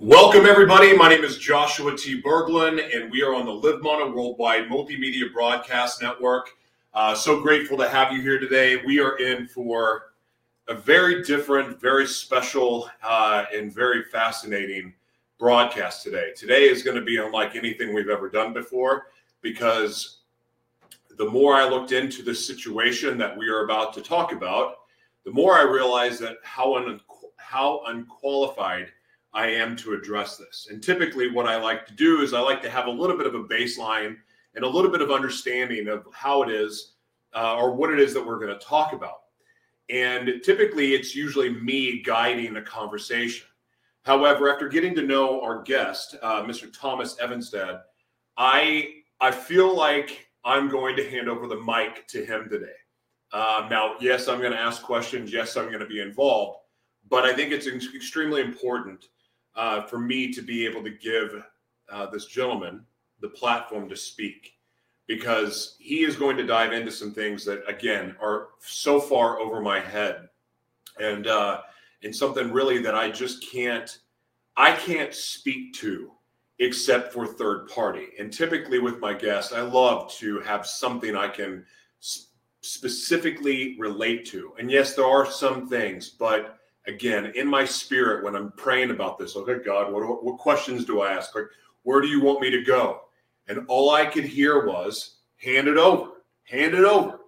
Welcome, everybody. My name is Joshua T. Berglund, and we are on the Live Mana Worldwide Multimedia Broadcast Network. Uh, so grateful to have you here today. We are in for a very different, very special, uh, and very fascinating broadcast today. Today is going to be unlike anything we've ever done before because the more I looked into the situation that we are about to talk about, the more I realized that how un- how unqualified I am to address this. And typically, what I like to do is I like to have a little bit of a baseline and a little bit of understanding of how it is uh, or what it is that we're going to talk about. And typically, it's usually me guiding the conversation. However, after getting to know our guest, uh, Mr. Thomas Evanstad, I I feel like I'm going to hand over the mic to him today. Um, now, yes, I'm going to ask questions. Yes, I'm going to be involved, but I think it's extremely important uh, for me to be able to give uh, this gentleman the platform to speak. Because he is going to dive into some things that again are so far over my head. And uh and something really that i just can't i can't speak to except for third party. And typically with my guests i love to have something i can specifically relate to. And yes there are some things but again in my spirit when i'm praying about this okay god what, what questions do i ask? Like where do you want me to go? And all i could hear was hand it over hand it over.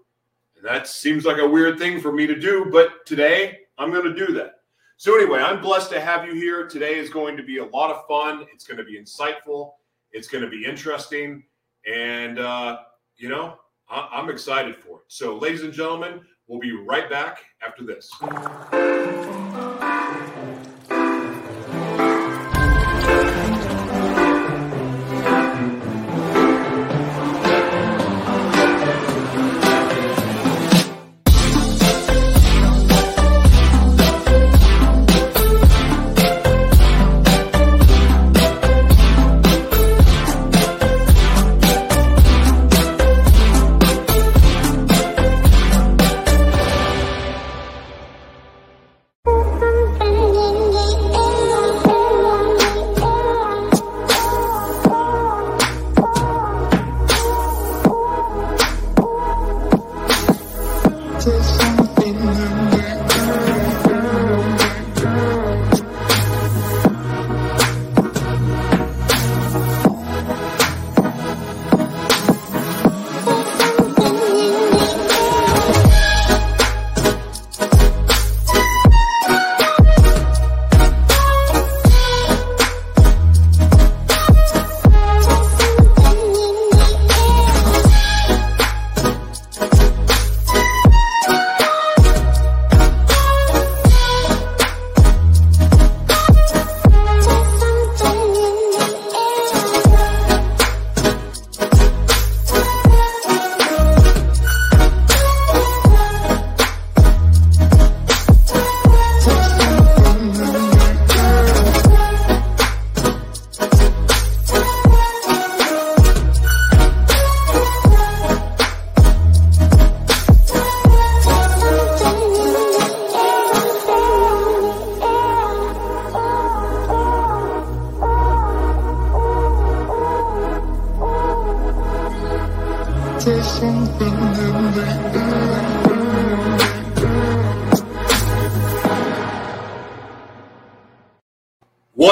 And that seems like a weird thing for me to do but today i'm going to do that. So anyway i'm blessed to have you here. Today is going to be a lot of fun. It's going to be insightful. It's going to be interesting. And uh, you know I- i'm excited for it. So ladies and gentlemen we'll be right back after this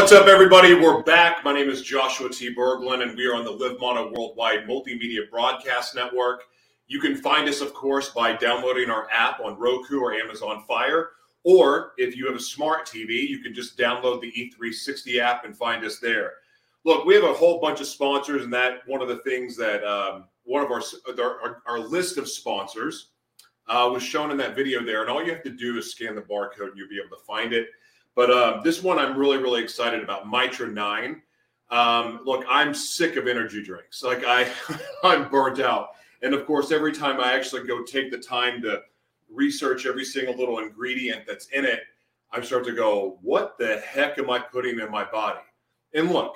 What's up, everybody? We're back. My name is Joshua T. Berglund, and we are on the Live Mana Worldwide Multimedia Broadcast Network. You can find us, of course, by downloading our app on Roku or Amazon Fire. Or if you have a smart TV, you can just download the E360 app and find us there. Look, we have a whole bunch of sponsors, and that one of the things that um, one of our, our, our list of sponsors uh, was shown in that video there. And all you have to do is scan the barcode, and you'll be able to find it. But uh, this one I'm really, really excited about. Mitra 9. Um, look, I'm sick of energy drinks. Like I, I'm burnt out. And of course, every time I actually go take the time to research every single little ingredient that's in it, I start to go, what the heck am I putting in my body? And look,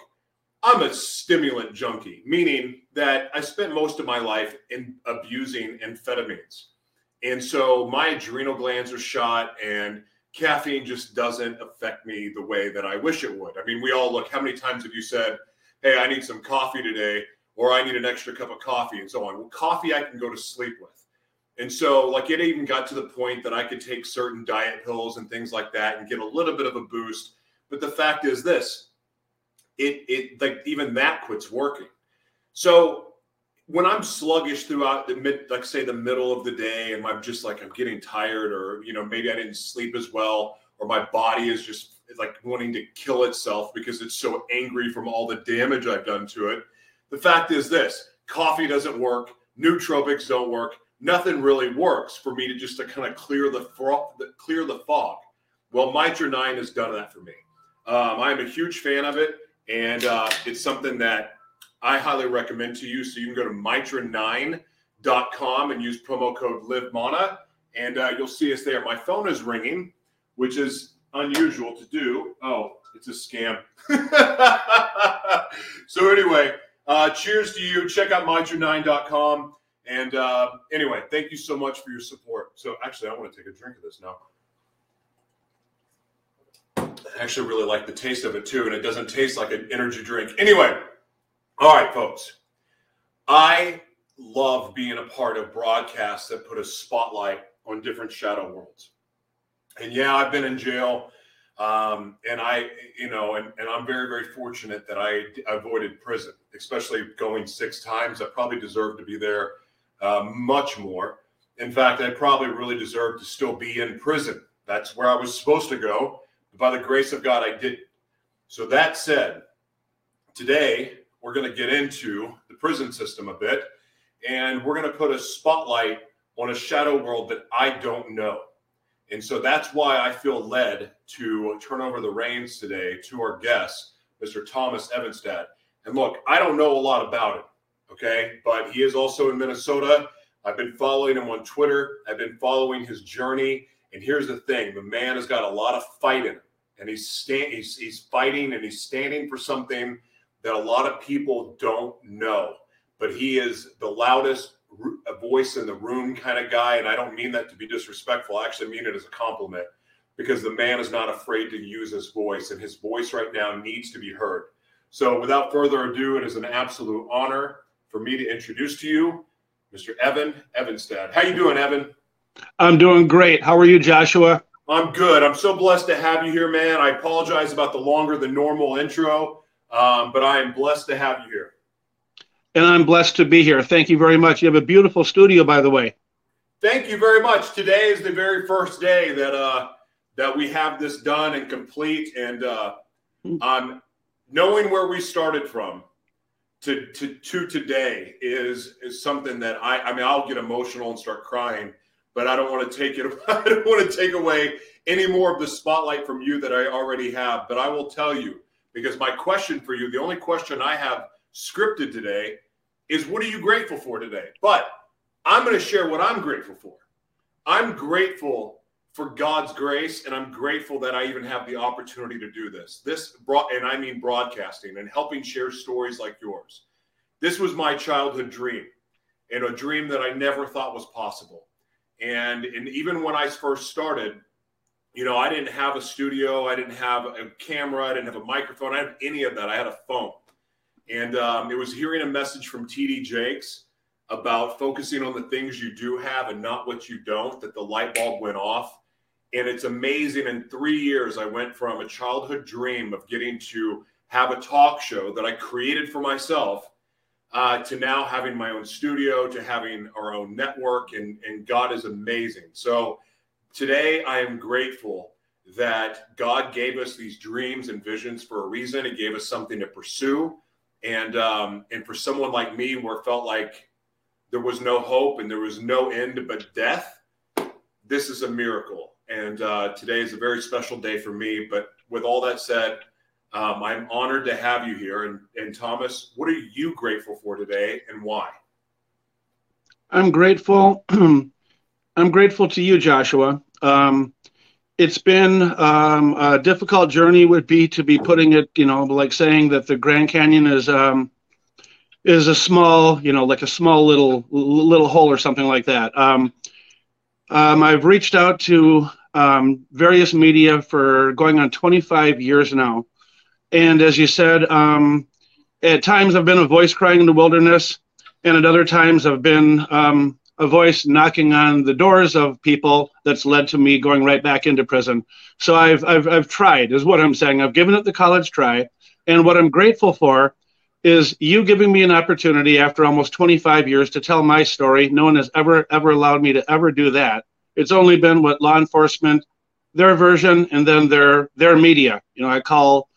I'm a stimulant junkie, meaning that I spent most of my life in abusing amphetamines. And so my adrenal glands are shot and caffeine just doesn't affect me the way that I wish it would. I mean, we all look, how many times have you said, Hey, I need some coffee today, or I need an extra cup of coffee, and so on? Well, coffee I can go to sleep with. And so, like, it even got to the point that I could take certain diet pills and things like that and get a little bit of a boost. But the fact is this it, it, like, even that quits working. So, when I'm sluggish throughout the mid, like say the middle of the day, and I'm just like I'm getting tired, or you know maybe I didn't sleep as well, or my body is just like wanting to kill itself because it's so angry from all the damage I've done to it. The fact is this: coffee doesn't work, nootropics don't work, nothing really works for me to just to kind of clear the fro- clear the fog. Well, Mitra Nine has done that for me. Um, I'm a huge fan of it, and uh, it's something that I highly recommend to you. So you can go to mitra9.com and use promo code LiveMana, and uh, you'll see us there. My phone is ringing, which is unusual to do. Oh, it's a scam. so anyway, uh, cheers to you. Check out mitra9.com. And uh, anyway, thank you so much for your support. So actually, I want to take a drink of this now. I actually really like the taste of it too, and it doesn't taste like an energy drink. Anyway, all right, folks. I love being a part of broadcasts that put a spotlight on different shadow worlds. And yeah, I've been in jail. Um, and I, you know, and, and I'm very, very fortunate that I avoided prison, especially going six times. I probably deserved to be there uh, much more. In fact, I probably really deserved to still be in prison. That's where I was supposed to go. But by the grace of God, I didn't. So that said, today we're going to get into the prison system a bit, and we're going to put a spotlight on a shadow world that I don't know. And so that's why I feel led to turn over the reins today to our guest, Mr. Thomas Evanstad. And look, I don't know a lot about it, okay? But he is also in Minnesota. I've been following him on Twitter. I've been following his journey. And here's the thing: the man has got a lot of fight in him, and he's stand, he's, he's fighting, and he's standing for something that a lot of people don't know. But he is the loudest voice in the room kind of guy. And I don't mean that to be disrespectful. I actually mean it as a compliment because the man is not afraid to use his voice, and his voice right now needs to be heard. So, without further ado, it is an absolute honor for me to introduce to you Mr. Evan Evenstad. How you doing, Evan? I'm doing great. How are you, Joshua? I'm good. I'm so blessed to have you here, man. I apologize about the longer than normal intro. Um, but I am blessed to have you here. And I'm blessed to be here. Thank you very much. You have a beautiful studio, by the way. Thank you very much. Today is the very first day that uh, that we have this done and complete. And uh, um, knowing where we started from to, to to today is is something that I I mean I'll get emotional and start crying, but I don't want to take it. I don't want to take away any more of the spotlight from you that I already have. But I will tell you because my question for you, the only question I have scripted today is what are you grateful for today? But I'm going to share what I'm grateful for. I'm grateful for God's grace, and I'm grateful that I even have the opportunity to do this. This brought, and I mean broadcasting and helping share stories like yours. This was my childhood dream, and a dream that I never thought was possible. And and even when I first started, you know, I didn't have a studio, I didn't have a camera, I didn't have a microphone, I didn't have any of that. I had a phone. And um, it was hearing a message from TD Jakes about focusing on the things you do have and not what you don't that the light bulb went off. And it's amazing. In three years, I went from a childhood dream of getting to have a talk show that I created for myself uh, to now having my own studio, to having our own network. And, and God is amazing. So, Today, I am grateful that God gave us these dreams and visions for a reason. He gave us something to pursue. And, um, and for someone like me, where it felt like there was no hope and there was no end but death, this is a miracle. And uh, today is a very special day for me. But with all that said, um, I'm honored to have you here. And, and Thomas, what are you grateful for today and why? I'm grateful I'm grateful to you, Joshua. Um, it's been um, a difficult journey. Would be to be putting it, you know, like saying that the Grand Canyon is um, is a small, you know, like a small little little hole or something like that. Um, um, I've reached out to um, various media for going on 25 years now. And as you said, at times I've been a voice crying in the wilderness, and at other times I've been a voice knocking on the doors of people that's led to me going right back into prison. So I've, I've, I've tried, is what I'm saying. I've given it the college try. And what I'm grateful for is you giving me an opportunity after almost 25 years to tell my story. No one has ever, ever allowed me to ever do that. It's only been what law enforcement, their version, and then their their media. You know, I call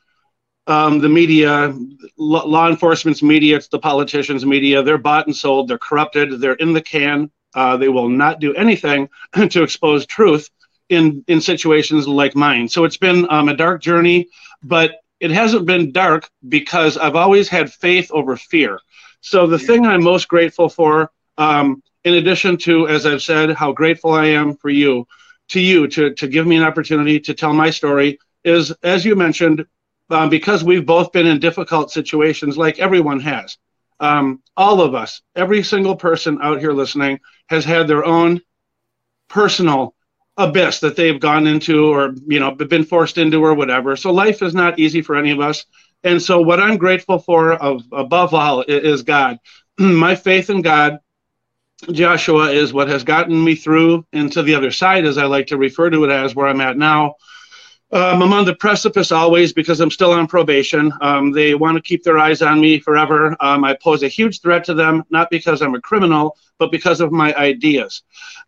um, the media, law enforcement's media, it's the politicians' media. They're bought and sold. They're corrupted. They're in the can. Uh, they will not do anything to expose truth in in situations like mine. So it's been um, a dark journey, but it hasn't been dark because I've always had faith over fear. So the thing I'm most grateful for, um, in addition to, as I've said, how grateful I am for you, to you to to give me an opportunity to tell my story, is as you mentioned, um, because we've both been in difficult situations, like everyone has. Um, all of us, every single person out here listening, has had their own personal abyss that they've gone into or you know been forced into or whatever. So life is not easy for any of us. And so what i'm grateful for of above all is god. My faith in god joshua is what has gotten me through into the other side as i like to refer to it as where i'm at now um, I'm on the precipice always because I'm still on probation. Um, they want to keep their eyes on me forever. Um, I pose a huge threat to them, not because I'm a criminal, but because of my ideas.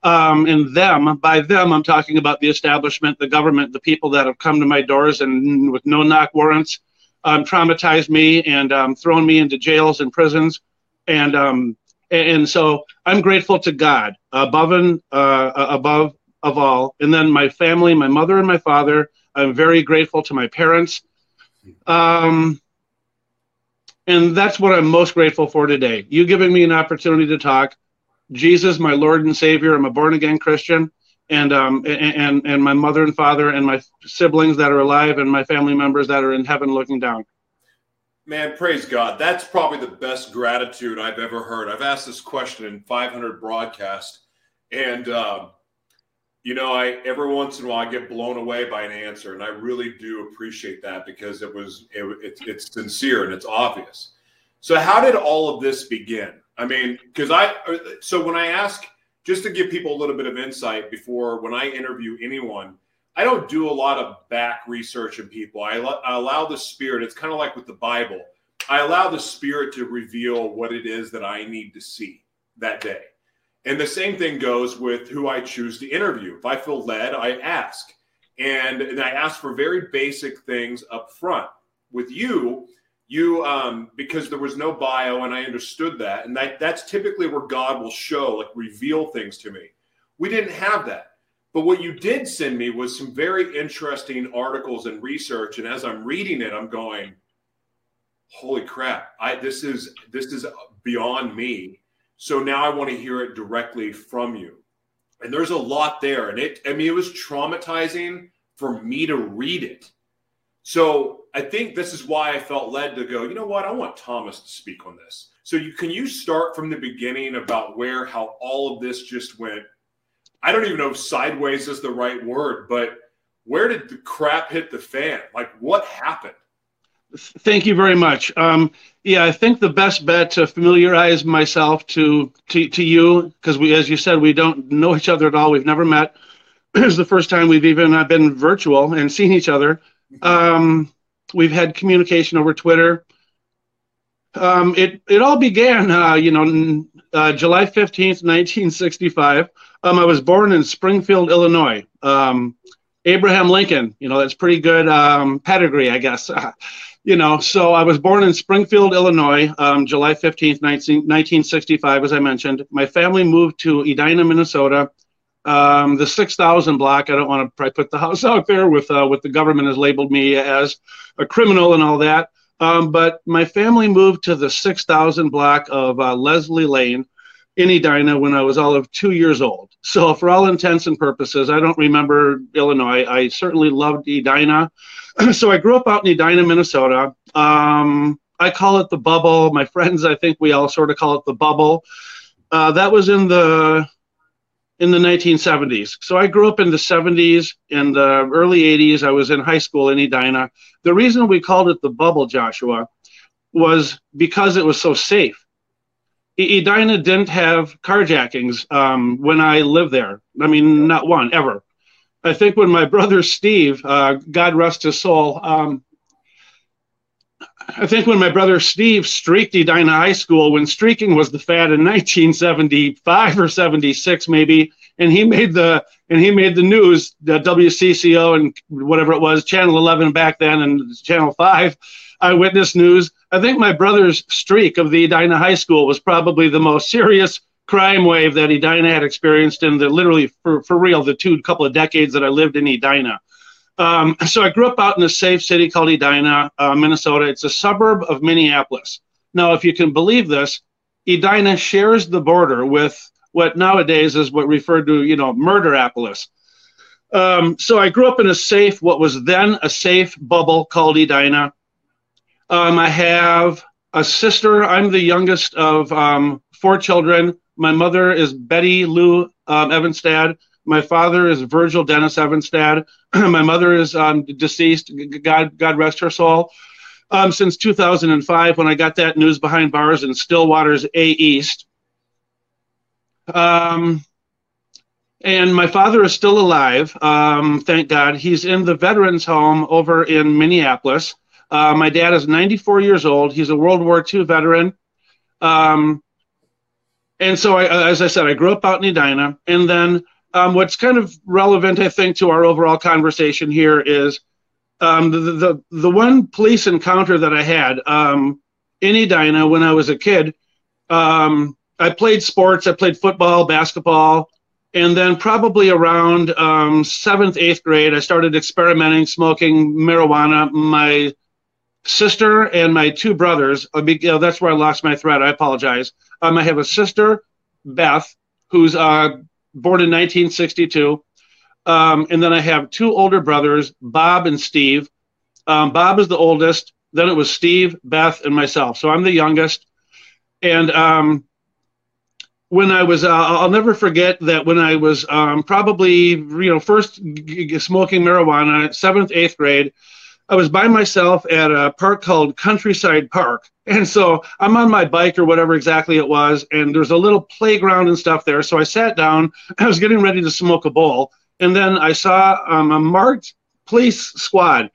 Um, and them, by them, I'm talking about the establishment, the government, the people that have come to my doors and with no knock warrants, um, traumatized me and um, thrown me into jails and prisons. And and so I'm grateful to God above and uh, above of all, and then my family, my mother and my father I'm very grateful to my parents. Um, and that's what I'm most grateful for today. You giving me an opportunity to talk. Jesus, my Lord and Savior. I'm a born again Christian, and um, and and my mother and father and my siblings that are alive and my family members that are in heaven looking down. Man, praise God. That's probably the best gratitude I've ever heard. I've asked this question in 500 broadcasts, and um, you know, I every once in a while I get blown away by an answer, and I really do appreciate that because it was it, it, it's sincere and it's obvious. So, how did all of this begin? I mean, because I uh, so when I ask just to give people a little bit of insight before when I interview anyone, I don't do a lot of back research in people. I, I allow the spirit. It's kind of like with the Bible. I allow the spirit to reveal what it is that I need to see that day. And the same thing goes with who I choose to interview. If I feel led, I ask. And, and I ask for very basic things up front. With you, you um, because there was no bio and I understood that. And that, that's typically where God will show, like reveal things to me. We didn't have that. But what you did send me was some very interesting articles and research. And as I'm reading it, I'm going, holy crap, I this is this is beyond me so now I want to hear it directly from you. And there's a lot there. And it, I mean, it was traumatizing for me to read it. So I think this is why I felt led to go, you know what? I want Thomas to speak on this. So you can you start from the beginning about where how all of this just went. I don't even know if sideways is the right word, but where did the crap hit the fan? Like what happened? Thank you very much. Um, yeah, I think the best bet to familiarize myself to to, to you, because we, as you said, we don't know each other at all. We've never met. is the first time we've even uh, been virtual and seen each other. Um, we've had communication over Twitter. Um, it it all began, uh, you know, uh, July fifteenth, nineteen sixty five. Um, I was born in Springfield, Illinois. Um, Abraham Lincoln, you know, that's pretty good um, pedigree, I guess. you know, so I was born in Springfield, Illinois, um, July 15th, 19, 1965, as I mentioned. My family moved to Edina, Minnesota, um, the 6,000 block. I don't want to put the house out there with uh, what the government has labeled me as a criminal and all that. Um, but my family moved to the 6,000 block of uh, Leslie Lane in Edina when I was all of two years old. So, for all intents and purposes, I don't remember Illinois. I certainly loved Edina. so I grew up out in Edina, Minnesota. Um, I call it the bubble. My friends, I think we all sort of call it the bubble. Uh, that was in the in the 1970s. So I grew up in the 70s and the early 80s. I was in high school in Edina. The reason we called it the bubble, Joshua, was because it was so safe. Edina didn't have carjackings um, when I lived there. I mean, not one ever. I think when my brother Steve, uh, God rest his soul, um, I think when my brother Steve streaked Edina High School, when streaking was the fad in 1975 or 76 maybe, and he made the and he made the news, the WCCO and whatever it was, Channel 11 back then and Channel 5, Eyewitness News. I think my brother's streak of the Edina High School was probably the most serious crime wave that Edina had experienced in the literally for, for real the two couple of decades that I lived in Edina. Um, so I grew up out in a safe city called Edina, uh, Minnesota. It's a suburb of Minneapolis. Now, if you can believe this, Edina shares the border with what nowadays is what referred to, you know, Murderapolis. Um, so I grew up in a safe, what was then a safe bubble called Edina. Um, I have a sister. I'm the youngest of um, four children. My mother is Betty Lou um, Evanstad. My father is Virgil Dennis Evanstad. my mother is um, deceased. God, God rest her soul. Um, since 2005, when I got that news behind bars in Stillwater's A East. Um, and my father is still alive. Um, thank God. He's in the veterans home over in Minneapolis. Uh, my dad is 94 years old. He's a World War II veteran. Um, and so, I, as I said, I grew up out in Edina. And then um, what's kind of relevant, I think, to our overall conversation here is um, the, the, the one police encounter that I had um, in Edina when I was a kid. Um, I played sports. I played football, basketball, and then probably around um, seventh, eighth grade, I started experimenting, smoking marijuana. My sister and my two brothers. Uh, that's where I lost my thread. I apologize. Um, I have a sister, Beth, who's uh, born in 1962. Um, and then I have two older brothers, Bob and Steve. Um, Bob is the oldest. Then it was Steve, Beth, and myself. So I'm the youngest. And um, when I was, uh, I'll never forget that when I was um, probably, you know, first smoking marijuana, seventh, eighth grade, I was by myself at a park called Countryside Park. And so I'm on my bike or whatever exactly it was, and there's a little playground and stuff there. So I sat down, I was getting ready to smoke a bowl, and then I saw um, a marked police squad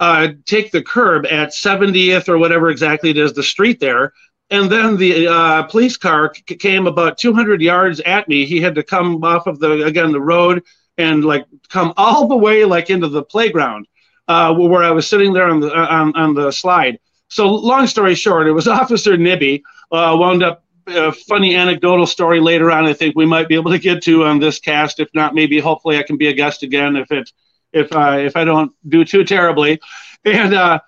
uh, take the curb at 70th or whatever exactly it is, the street there. And then the uh, police car c- came about 200 yards at me. He had to come off of the, again, the road and like come all the way like into the playground uh, where I was sitting there on the on, on the slide. So long story short, it was Officer Nibby uh, wound up a funny anecdotal story later on. I think we might be able to get to on this cast. If not, maybe hopefully I can be a guest again if it if I if I don't do too terribly. And uh,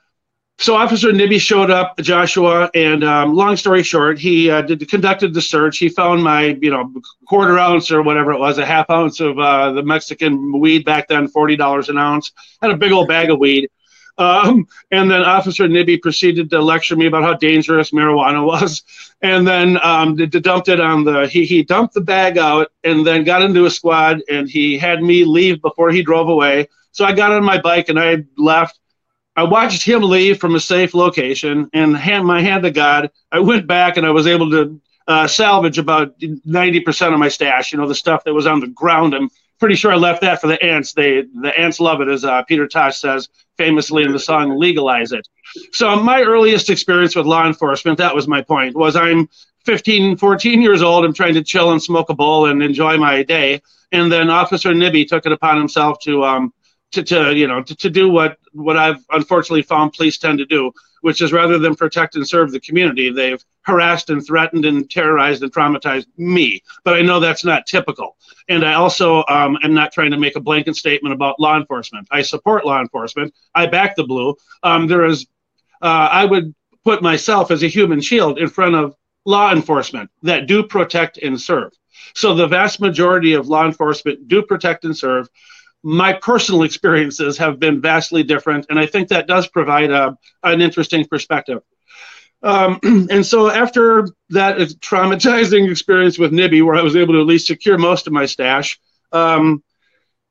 so Officer Nibby showed up, Joshua, and um, long story short, he uh, did, conducted the search. He found my, you know, quarter ounce or whatever it was, a half ounce of uh, the Mexican weed back then, forty dollars an ounce. Had a big old bag of weed. Um, and then Officer Nibby proceeded to lecture me about how dangerous marijuana was, and then um, dumped it on the. He he dumped the bag out, and then got into a squad, and he had me leave before he drove away. So I got on my bike and I left I watched him leave from a safe location and hand my hand to God. I went back and I was able to uh, salvage about 90% of my stash, you know, the stuff that was on the ground. I'm pretty sure I left that for the ants. They, the ants love it, as uh, Peter Tosh says famously in the song Legalize It. So my earliest experience with law enforcement, that was my point, was I'm 15, 14 years old. I'm trying to chill and smoke a bowl and enjoy my day. And then Officer Nibby took it upon himself to um, to, to you know to, to do what what I've unfortunately found police tend to do, which is rather than protect and serve the community, they've harassed and threatened and terrorized and traumatized me. But I know that's not typical. And I also um, am not trying to make a blanket statement about law enforcement. I support law enforcement. I back the blue. Um, there is, uh, I would put myself as a human shield in front of law enforcement that do protect and serve. So the vast majority of law enforcement do protect and serve my personal experiences have been vastly different, and I think that does provide a, an interesting perspective. Um, and so after that traumatizing experience with Nibby, where I was able to at least secure most of my stash, um,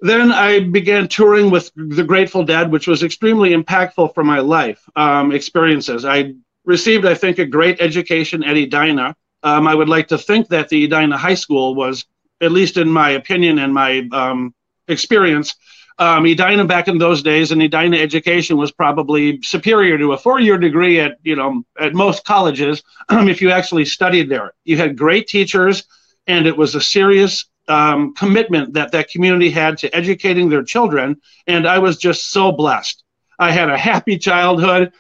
then I began touring with the Grateful Dead, which was extremely impactful for my life um, experiences. I received, I think, a great education at Edina. Um, I would like to think that the Edina High School was, at least in my opinion and my um, experience, um, Edina back in those days and Edina education was probably superior to a four-year degree at you know at most colleges if you actually studied there. You had great teachers, and it was a serious um, commitment that that community had to educating their children. And I was just so blessed. I had a happy childhood,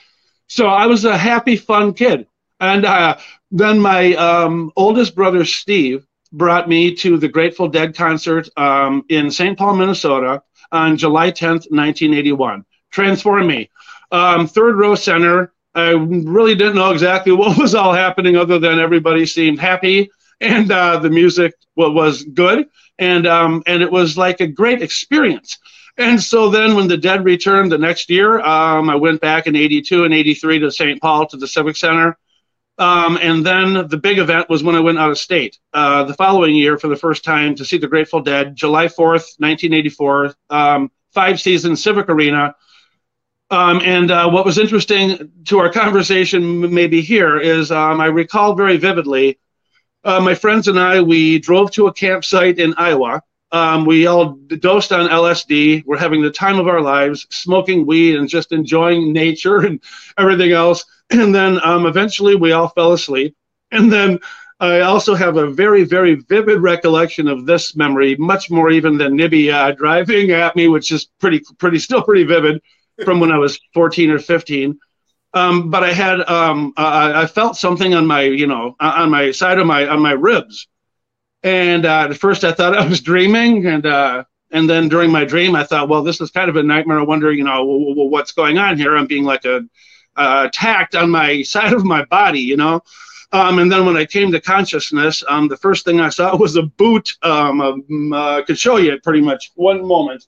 so I was a happy, fun kid. And uh, then my um, oldest brother Steve brought me to the Grateful Dead concert um, in St. Paul, Minnesota on July 10th, 1981. Transform me. Um, third row center. I really didn't know exactly what was all happening other than everybody seemed happy and uh, the music was good and um, and it was like a great experience. And so then when the Dead returned the next year, um, I went back in 82 and 83 to St. Paul to the Civic Center. Um, and then the big event was when I went out of state uh, the following year for the first time to see the Grateful Dead, July 4th, 1984, um, five seasons, Civic Arena. Um, and uh, what was interesting to our conversation, maybe here, is um, I recall very vividly uh, my friends and I, we drove to a campsite in Iowa. Um, we all dosed on LSD. We're having the time of our lives, smoking weed and just enjoying nature and everything else. And then um, eventually we all fell asleep. And then I also have a very, very vivid recollection of this memory, much more even than Nibby uh, driving at me, which is pretty, pretty, still pretty vivid from when I was 14 or 15. Um, but I had, um, uh, I felt something on my, you know, on my side of my, on my ribs. And uh, at first I thought I was dreaming. And, uh, and then during my dream, I thought, well, this is kind of a nightmare. I wonder, you know, what's going on here? I'm being like a, uh, attacked on my side of my body, you know. Um, and then when I came to consciousness, um, the first thing I saw was a boot. Um, um uh, I could show you it pretty much. One moment.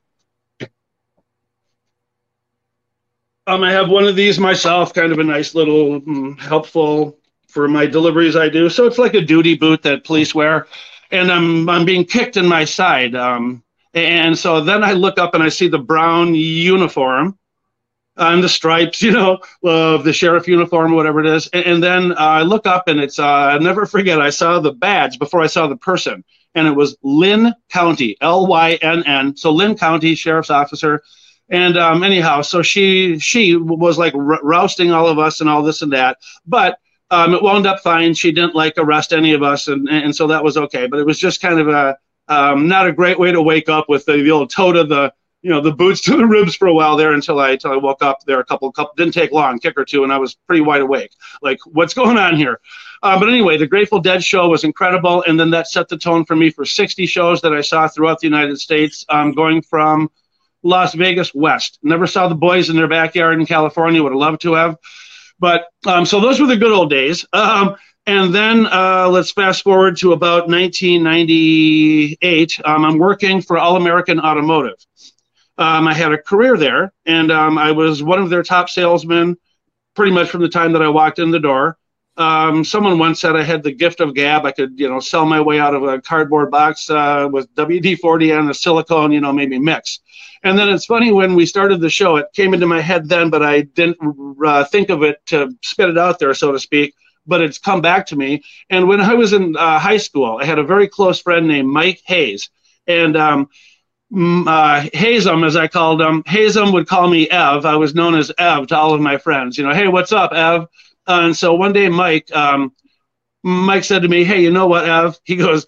Um, I have one of these myself, kind of a nice little um, helpful for my deliveries I do. So it's like a duty boot that police wear, and I'm I'm being kicked in my side. Um, and so then I look up and I see the brown uniform and the stripes, you know, of the sheriff uniform, whatever it is. And, and then uh, I look up and it's, uh, I'll never forget, I saw the badge before I saw the person. And it was Lynn County, L Y N N. So Lynn County Sheriff's Officer. And um, anyhow, so she she was like r- rousting all of us and all this and that. But um, it wound up fine. She didn't like arrest any of us, and, and so that was okay. But it was just kind of a um, not a great way to wake up with the, the old toe to the you know the boots to the ribs for a while there until I until I woke up there a couple couple didn't take long kick or two and I was pretty wide awake like what's going on here uh, but anyway the Grateful Dead show was incredible and then that set the tone for me for 60 shows that I saw throughout the United States um, going from Las Vegas west never saw the boys in their backyard in California would have loved to have but um, so those were the good old days um, and then uh, let's fast forward to about 1998 um, I'm working for All American Automotive um, I had a career there, and um, I was one of their top salesmen pretty much from the time that I walked in the door. Um, someone once said I had the gift of gab. I could, you know, sell my way out of a cardboard box uh, with WD-40 and a silicone, you know, maybe mix. And then it's funny when we started the show, it came into my head then, but I didn't uh, think of it to spit it out there, so to speak. But it's come back to me. And when I was in uh, high school, I had a very close friend named Mike Hayes, and um, uh, Hazem, as I called him, Hazem would call me Ev. I was known as Ev to all of my friends. You know, hey, what's up, Ev? And so one day, Mike, um, Mike said to me, "Hey, you know what, Ev?" He goes,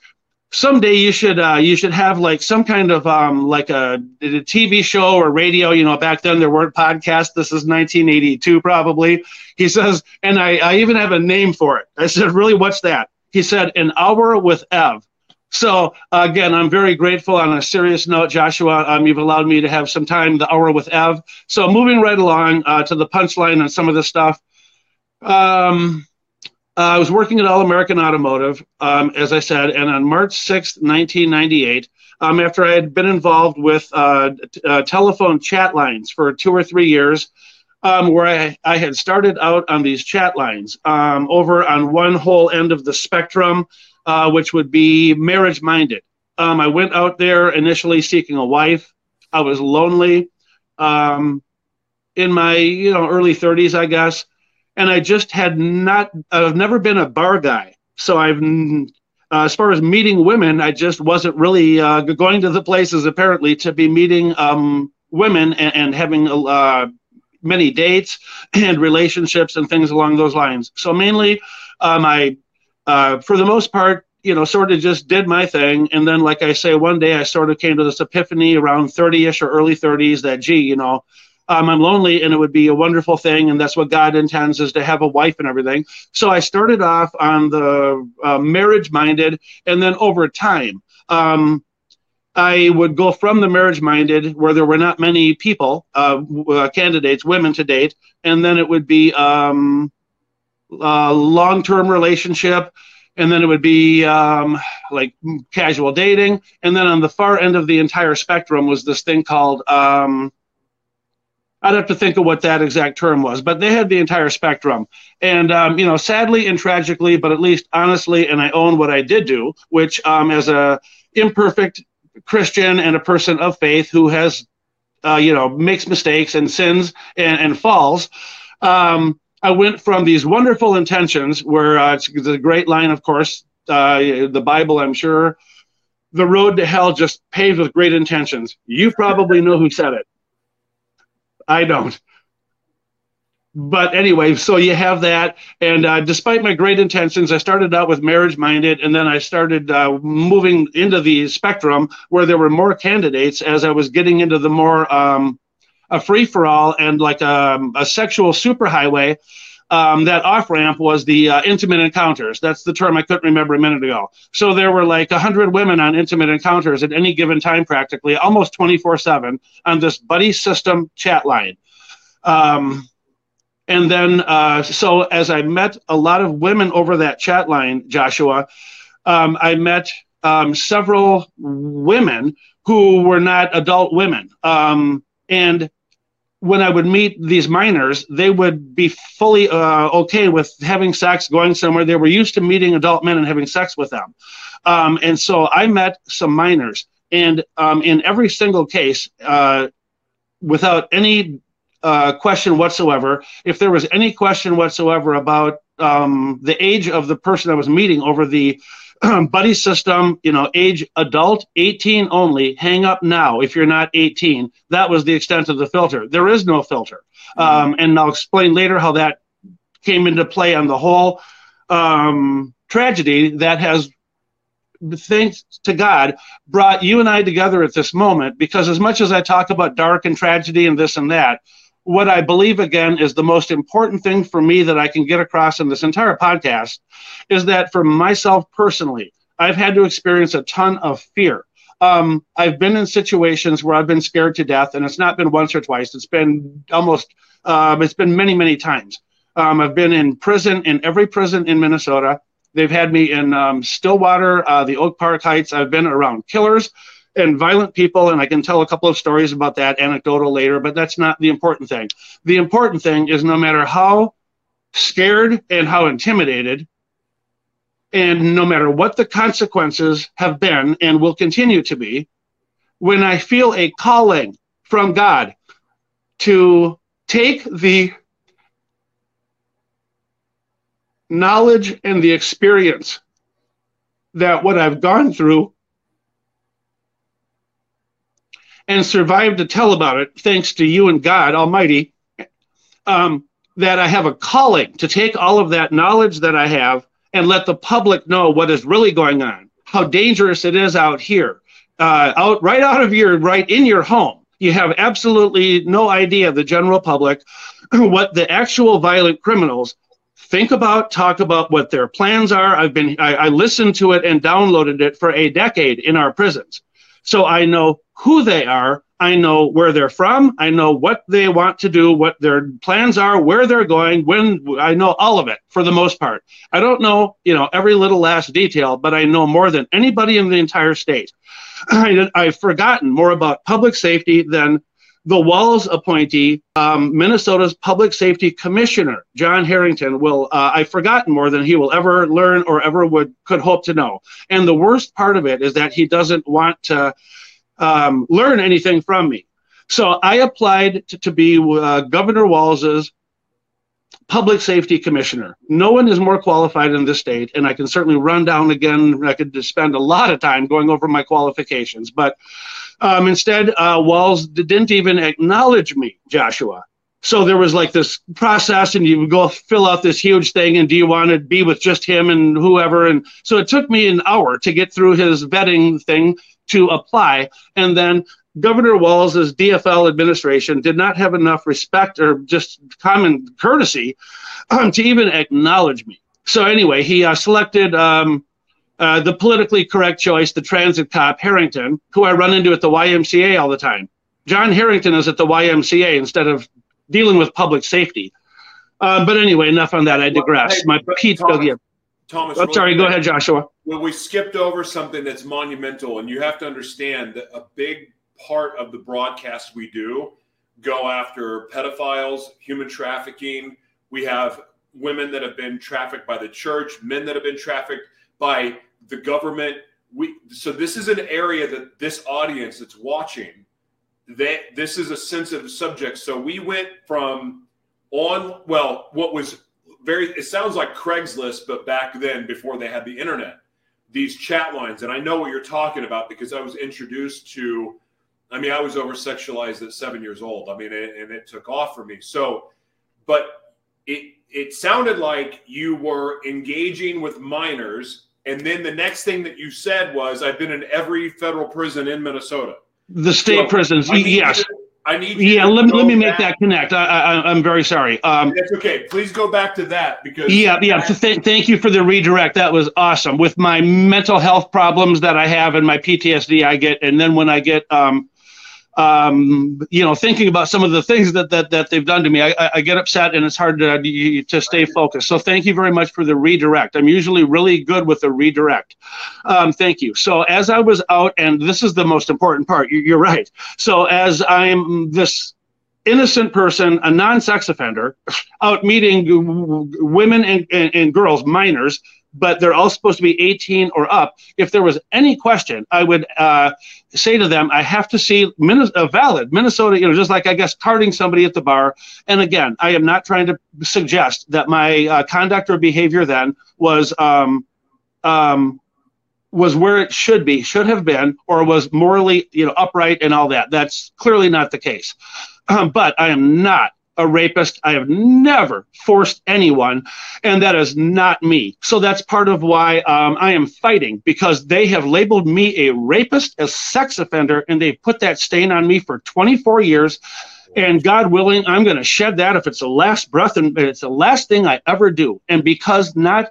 "Someday you should uh, you should have like some kind of um, like a, a TV show or radio. You know, back then there weren't podcasts. This is 1982 probably." He says, and I, I even have a name for it. I said, "Really, what's that?" He said, "An hour with Ev." So again, I'm very grateful. On a serious note, Joshua, um, you've allowed me to have some time, the hour with Ev. So moving right along uh, to the punchline on some of this stuff. Um, uh, I was working at All American Automotive, um, as I said, and on March 6th, 1998, um, after I had been involved with uh, t- uh, telephone chat lines for two or three years, um, where I, I had started out on these chat lines um, over on one whole end of the spectrum, uh, which would be marriage minded. Um, I went out there initially seeking a wife. I was lonely um, in my you know early 30s, I guess, and I just had not. I've never been a bar guy, so I've. Uh, as far as meeting women, I just wasn't really uh, going to the places apparently to be meeting um, women and, and having uh, many dates and relationships and things along those lines. So mainly, um, I, uh, for the most part, you know, sort of just did my thing. And then, like I say, one day I sort of came to this epiphany around 30 ish or early 30s that, gee, you know, um, I'm lonely and it would be a wonderful thing. And that's what God intends is to have a wife and everything. So I started off on the uh, marriage minded. And then over time, um, I would go from the marriage minded, where there were not many people, uh, uh, candidates, women to date, and then it would be um, long term relationship, and then it would be um, like casual dating. And then on the far end of the entire spectrum was this thing called, um, I'd have to think of what that exact term was, but they had the entire spectrum. And, um, you know, sadly and tragically, but at least honestly, and I own what I did do, which um, as a imperfect Christian and a person of faith who has, uh, you know, makes mistakes and sins and, and falls. Um, I went from these wonderful intentions, where uh, it's, it's, a great line, of course, uh, the Bible, I'm sure. The road to hell just paved with great intentions. You probably know who said it. I don't but anyway, so you have that. And uh, despite my great intentions, I started out with marriage minded, and then I started uh, moving into the spectrum where there were more candidates as I was getting into the more um, a free for all and like um, a sexual superhighway. Um, that off ramp was the uh, intimate encounters. That's the term I couldn't remember a minute ago. So there were like 100 women on intimate encounters at any given time, practically almost 24 7 on this buddy system chat line. Um, and then, uh, so as I met a lot of women over that chat line, Joshua, um, I met um, several women who were not adult women. Um, and when I would meet these minors, they would be fully uh, okay with having sex, going somewhere. They were used to meeting adult men and having sex with them. Um, and so I met some minors. And um, in every single case, uh, without any uh, question whatsoever. If there was any question whatsoever about um, the age of the person I was meeting over the buddy system, you know, age adult, 18 only, hang up now if you're not 18. That was the extent of the filter. There is no filter. Um, and I'll explain later how that came into play on the whole um, tragedy that has thanks to God, brought you and I together at this moment. Because as much as I talk about dark and tragedy and this and that, what I believe again is the most important thing for me that I can get across in this entire podcast is that for myself personally, I've had to experience a ton of fear. Um, I've been in situations where I've been scared to death, and it's not been once or twice. It's been almost, um, it's been many, many times. Um, I've been in prison, in every prison in Minnesota. They've had me in um, Stillwater, uh, the Oak Park Heights. I've been around killers and violent people, and I can tell a couple of stories about that anecdotal later, but that's not the important thing. The important thing is no matter how scared and how intimidated, and no matter what the consequences have been and will continue to be, when I feel a calling from God to take the knowledge and the experience that what I've gone through and survived to tell about it, thanks to you and God Almighty, um, that I have a calling to take all of that knowledge that I have and let the public know what is really going on, how dangerous it is out here, uh, out right out of your right in your home. You have absolutely no idea, the general public, what the actual violent criminals think about, talk about what their plans are. I've been, I, I listened to it and downloaded it for a decade in our prisons. So I know who they are. I know where they're from. I know what they want to do, what their plans are, where they're going, when I know all of it for the most part. I don't know, you know, every little last detail, but I know more than anybody in the entire state. I, have forgotten more about public safety than the Walz appointee, um, Minnesota's public safety commissioner, John Harrington, will, uh, I've forgotten more than he will ever learn or ever would could hope to know. And the worst part of it is that he doesn't want to um, learn anything from me. So I applied to, to be uh, Governor Walz's public safety commissioner. No one is more qualified in this state, and I can certainly run down again. I could spend a lot of time going over my qualifications, but um, instead, uh, Walz didn't even acknowledge me, Joshua. So there was like this process, and you would go fill out this huge thing, and do you want to be with just him and whoever? And so it took me an hour to get through his vetting thing to apply, and then Governor Walz's DFL administration did not have enough respect or just common courtesy um, to even acknowledge me. So anyway, he uh, selected um, uh, the politically correct choice, the transit cop Harrington, who I run into at the YMCA all the time. John Harrington is at the YMCA instead of dealing with public safety. Uh, but anyway, enough on that. I digress. Well, hey, My Pete, Thomas, yeah. Thomas, I'm sorry. Go ahead, Joshua. Well, we skipped over something that's monumental, and you have to understand that a big part of the broadcast we do go after pedophiles, human trafficking. We have women that have been trafficked by the church, men that have been trafficked by the government. We so this is an area that this audience that's watching that this is a sensitive subject. So we went from on well, what was very it sounds like Craigslist, but back then before they had the internet, these chat lines, and I know what you're talking about because I was introduced to I mean, I was over sexualized at seven years old. I mean, and it took off for me. So, but it it sounded like you were engaging with minors, and then the next thing that you said was, "I've been in every federal prison in Minnesota." The state so prisons, yes. I need. Yeah, let, let me make that connect. I, I, am very sorry. Um, That's okay. Please go back to that because. Yeah, yeah. Th- thank you for the redirect. That was awesome. With my mental health problems that I have and my PTSD, I get, and then when I get um, um, you know, thinking about some of the things that that, that they've done to me, I, I get upset and it's hard to to stay focused. So thank you very much for the redirect. I'm usually really good with the redirect. Um, thank you. So as I was out, and this is the most important part. You're right. So as I'm this innocent person, a non-sex offender, out meeting women and, and, and girls, minors, but they're all supposed to be 18 or up. If there was any question, I would uh, say to them, I have to see a valid Minnesota, you know, just like I guess carding somebody at the bar. And again, I am not trying to suggest that my uh, conduct or behavior then was um, um, was where it should be, should have been, or was morally, you know, upright and all that. That's clearly not the case. Um, but I am not a rapist. I have never forced anyone, and that is not me. So that's part of why um, I am fighting because they have labeled me a rapist, a sex offender, and they've put that stain on me for 24 years. And God willing, I'm going to shed that if it's the last breath and it's the last thing I ever do. And because not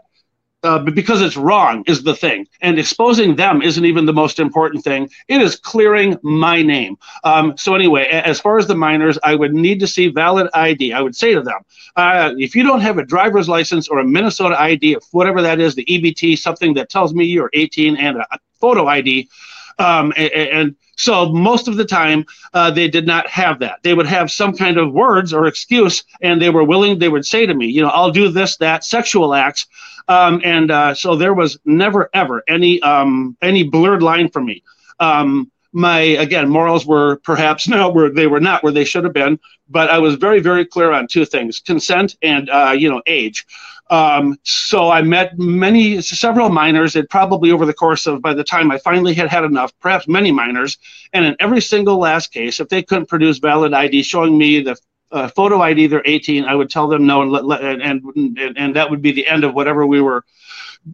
uh, because it's wrong is the thing. And exposing them isn't even the most important thing. It is clearing my name. Um, so, anyway, as far as the minors, I would need to see valid ID. I would say to them, uh, if you don't have a driver's license or a Minnesota ID, whatever that is, the EBT, something that tells me you're 18 and a photo ID, um, and, and, so most of the time uh, they did not have that. They would have some kind of words or excuse, and they were willing. They would say to me, you know, I'll do this, that, sexual acts, um, and uh, so there was never ever any um, any blurred line for me. Um, my again morals were perhaps no where they were not where they should have been but i was very very clear on two things consent and uh, you know age um, so i met many several minors and probably over the course of by the time i finally had had enough perhaps many minors and in every single last case if they couldn't produce valid id showing me the uh, photo id they're 18 i would tell them no and, and, and and that would be the end of whatever we were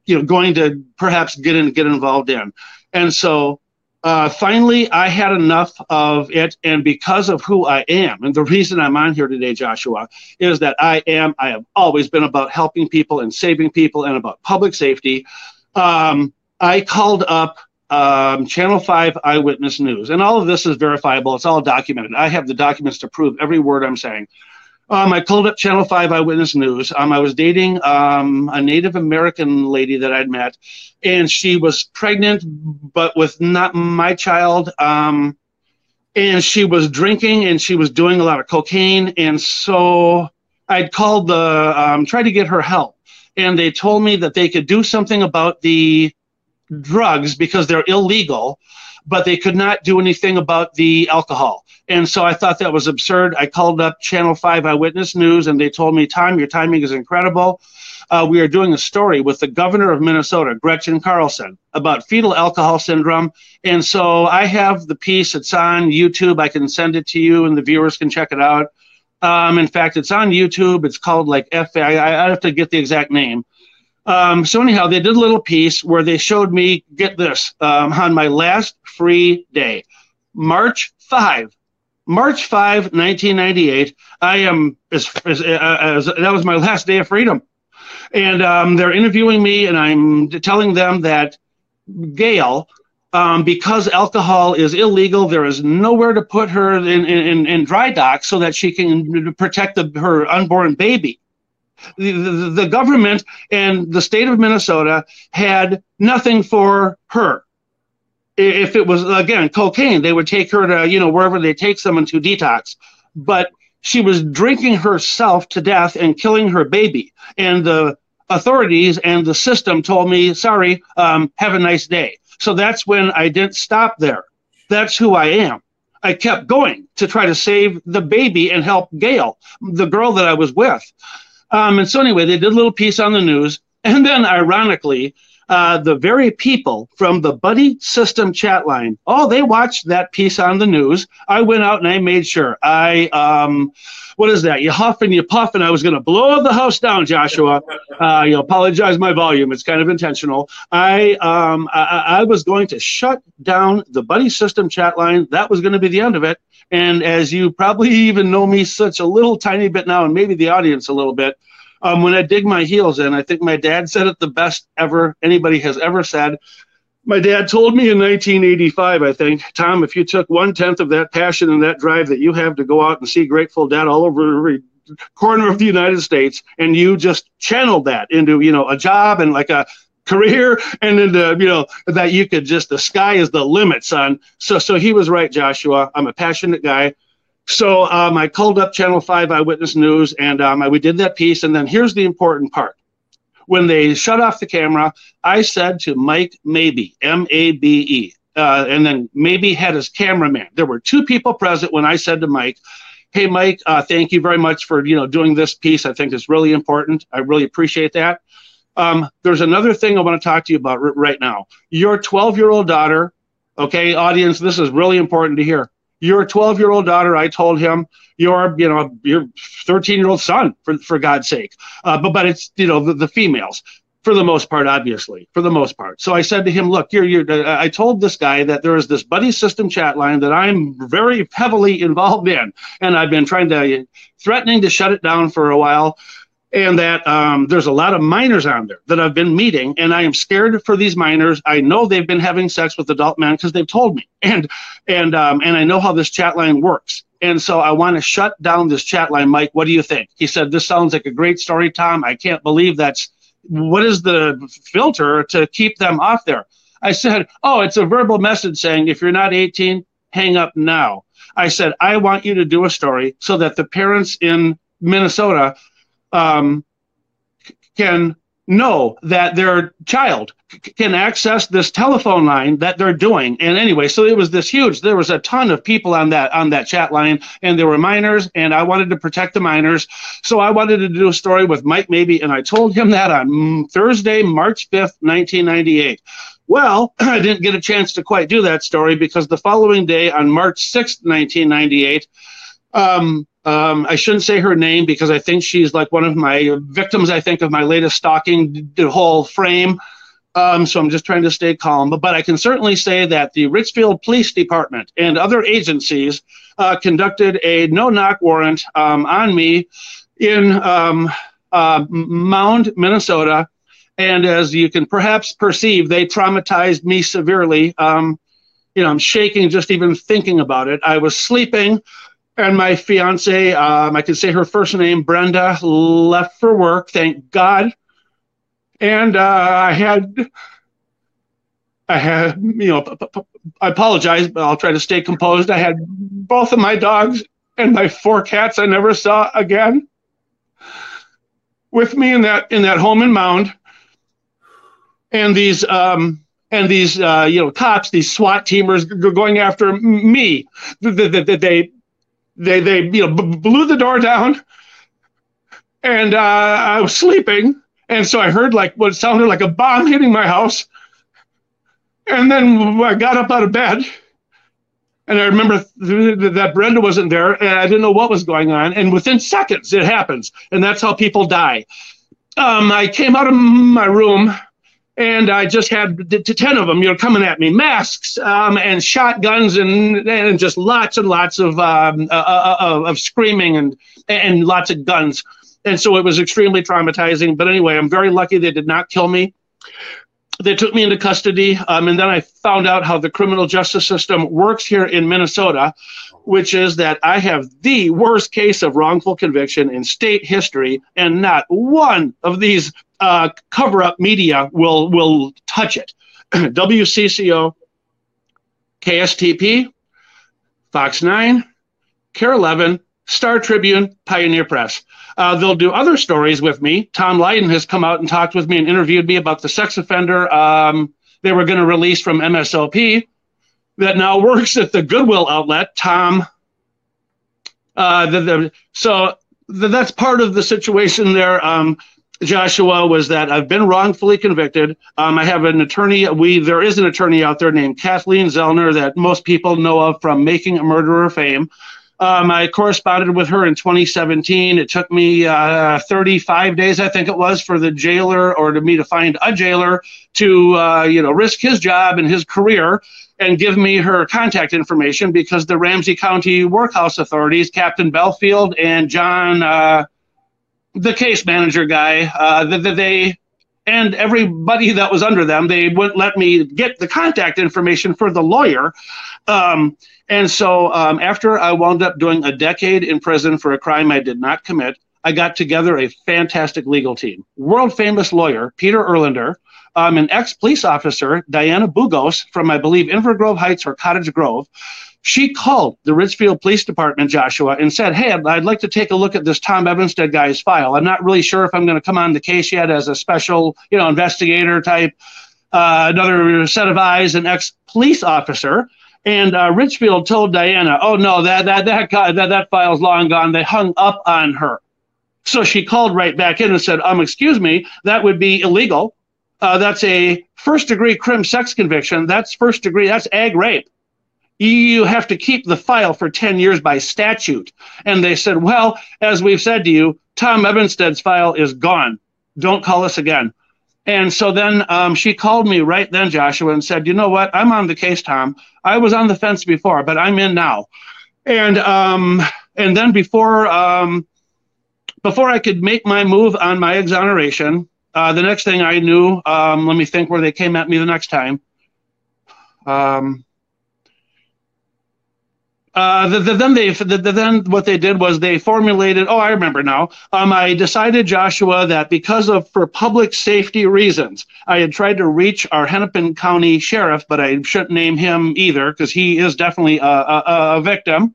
you know going to perhaps get in get involved in. And so uh, finally, I had enough of it. And because of who I am, and the reason I'm on here today, Joshua, is that I am, I have always been about helping people and saving people and about public safety. Um, I called up um, Channel 5 Eyewitness News, and all of this is verifiable. It's all documented. I have the documents to prove every word I'm saying. Um, I called up Channel 5 Eyewitness News. Um, I was dating um, a Native American lady that I'd met, and she was pregnant, but with not my child. Um, and she was drinking and she was doing a lot of cocaine. And so I'd called the, um, tried to get her help. And they told me that they could do something about the drugs because they're illegal, but they could not do anything about the alcohol. And so I thought that was absurd. I called up Channel 5 Eyewitness News and they told me, Tom, your timing is incredible. Uh, we are doing a story with the governor of Minnesota, Gretchen Carlson, about fetal alcohol syndrome. And so I have the piece. It's on YouTube. I can send it to you and the viewers can check it out. Um, in fact, it's on YouTube. It's called like F. I, I have to get the exact name. Um, so anyhow, they did a little piece where they showed me get this um, on my last free day, March five, March 5, 1998. I am as, as, as, that was my last day of freedom, and um, they're interviewing me, and I'm telling them that Gail, um, because alcohol is illegal, there is nowhere to put her in, in, in dry dock so that she can protect the, her unborn baby the, the government and the state of Minnesota had nothing for her. If it was again cocaine, they would take her to you know wherever they take someone to detox. But she was drinking herself to death and killing her baby, and the authorities and the system told me, "Sorry, um, have a nice day." So that's when I didn't stop there. That's who I am. I kept going to try to save the baby and help Gail, the girl that I was with. Um, and so anyway, they did a little piece on the news, and then ironically, uh, the very people from the Buddy System chat line, oh, they watched that piece on the news. I went out and I made sure. I, um, what is that? You huff and you puff, and I was going to blow the house down, Joshua. Uh, you apologize my volume; it's kind of intentional. I, um, I, I was going to shut down the Buddy System chat line. That was going to be the end of it. And as you probably even know me such a little tiny bit now, and maybe the audience a little bit, um, when I dig my heels in, I think my dad said it the best ever anybody has ever said. My dad told me in 1985, I think, Tom, if you took one tenth of that passion and that drive that you have to go out and see Grateful Dead all over every corner of the United States, and you just channeled that into, you know, a job and like a career and into you know that you could just the sky is the limit son. So so he was right joshua. I'm a passionate guy so um, i called up channel 5 eyewitness news and um, I, we did that piece and then here's the important part. When they shut off the camera i said to mike Mabe m-a-b-e uh, and then Mabe had his cameraman. There were two people present when i said to mike hey mike uh, thank you very much for you know doing this piece. I think it's really important. I really appreciate that. Um, there's another thing I want to talk to you about r- right now. Your 12 year old daughter, okay, audience, this is really important to hear. Your 12 year old daughter, I told him, your, you know, your 13 year old son, for, for God's sake. Uh, but, but it's, you know, the, the females for the most part, obviously, for the most part. So I said to him, look, you're, you're, I told this guy that there is this buddy system chat line that I'm very heavily involved in. And I've been trying to, threatening to shut it down for a while and that um, there's a lot of minors on there that I've been meeting, and I am scared for these minors. I know they've been having sex with adult men because they've told me, and and um, and I know how this chat line works, and so I want to shut down this chat line. Mike, what do you think? He said, "This sounds like a great story, Tom. I can't believe that's what is the filter to keep them off there." I said, "Oh, it's a verbal message saying if you're not 18, hang up now." I said, "I want you to do a story so that the parents in Minnesota." Um, can know that their child can access this telephone line that they're doing. And anyway so it was this huge there was a ton of people on that on that chat line and there were minors and i wanted to protect the minors. So i wanted to do a story with mike Mabe and i told him that on thursday march 5th 1998 well i didn't get a chance to quite do that story because the following day on march 6th 1998 um, um, I shouldn't say her name because I think she's like one of my victims. I think of my latest stalking, the whole frame. Um, so I'm just trying to stay calm. But, but I can certainly say that the Richfield Police Department and other agencies uh, conducted a no knock warrant um, on me in um, uh, Mound, Minnesota. And as you can perhaps perceive, they traumatized me severely. Um, you know, I'm shaking just even thinking about it. I was sleeping and my fiance, um, I can say her first name, Brenda, left for work. Thank God. And uh, I had I had, you know, I apologize, but I'll try to stay composed. I had both of my dogs and my four cats I never saw again with me in that in that home in Mound, and these um, and these uh, you know cops, these SWAT teamers going after me. They they they, they, they you know blew the door down, and uh, I was sleeping, and so I heard like what sounded like a bomb hitting my house, and then I got up out of bed. And I remember that Brenda wasn't there, and I didn't know what was going on. And within seconds, it happens, and that's how people die. Um, I came out of my room and I just had t- ten of them, you know, coming at me, masks um, and shotguns and and just lots and lots of um, uh, uh, uh, of screaming and and lots of guns, and so it was extremely traumatizing. But anyway, I'm very lucky they did not kill me. They took me into custody, um, and then I found out how the criminal justice system works here in Minnesota, which is that I have the worst case of wrongful conviction in state history, and not one of these uh, cover up media will will touch it. WCCO, KSTP, Fox 9, KARE 11, Star Tribune, Pioneer Press. Uh, they'll do other stories with me. Tom Lyden has come out and talked with me and interviewed me about the sex offender um, they were going to release from MSLP that now works at the Goodwill outlet. Tom, uh, the, the, so the, that's part of the situation there. Um, Joshua, was that I've been wrongfully convicted. Um, I have an attorney. We there is an attorney out there named Kathleen Zellner that most people know of from Making a Murderer fame. Um, I corresponded with her in 2017. It took me uh, 35 days, I think it was, for the jailer or to me to find a jailer to uh, you know risk his job and his career and give me her contact information because the Ramsey County Workhouse authorities, Captain Belfield and John. Uh, the case manager guy, uh, that they and everybody that was under them, they wouldn't let me get the contact information for the lawyer. Um, and so um, after I wound up doing a decade in prison for a crime I did not commit, I got together a fantastic legal team. World famous lawyer, Peter Erlinder, um, an ex police officer, Diana Bugos from, I believe, Inver Grove Heights or Cottage Grove, she called the Richfield Police Department, Joshua, and said, Hey, I'd like to take a look at this Tom Evanstead guy's file. I'm not really sure if I'm going to come on the case yet as a special, you know, investigator type, uh, another set of eyes, an ex police officer. And uh, Richfield told Diana, "Oh no, that that that guy, that that file's long gone. They hung up on her." So she called right back in and said, "Um, excuse me, that would be illegal. Uh, that's a first degree crim sex conviction. That's first degree. That's ag rape." You have to keep the file for 10 years by statute. And they said, well, as we've said to you, Tom Evanstead's file is gone. Don't call us again. And so then um, she called me right then, Joshua, and said, you know what? I'm on the case, Tom. I was on the fence before, but I'm in now. And um, and then before um, before I could make my move on my exoneration, uh, the next thing I knew, um, let me think where they came at me the next time. Um, uh, the, the, then they the, then what they did was they formulated. Oh, I remember now. Um, I decided Joshua that because of for public safety reasons, I had tried to reach our Hennepin County sheriff, but I shouldn't name him either because he is definitely a, a, a victim.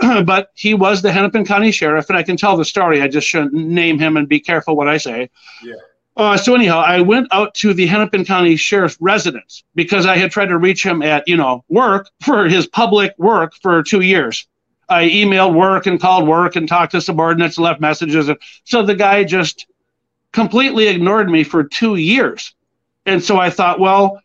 but he was the Hennepin County sheriff, and I can tell the story. I just shouldn't name him and be careful what I say. Yeah. Uh, so anyhow, I went out to the Hennepin County Sheriff's residence because I had tried to reach him at you know work for his public work for two years. I emailed work and called work and talked to subordinates, left messages, so the guy just completely ignored me for two years. And so I thought, well,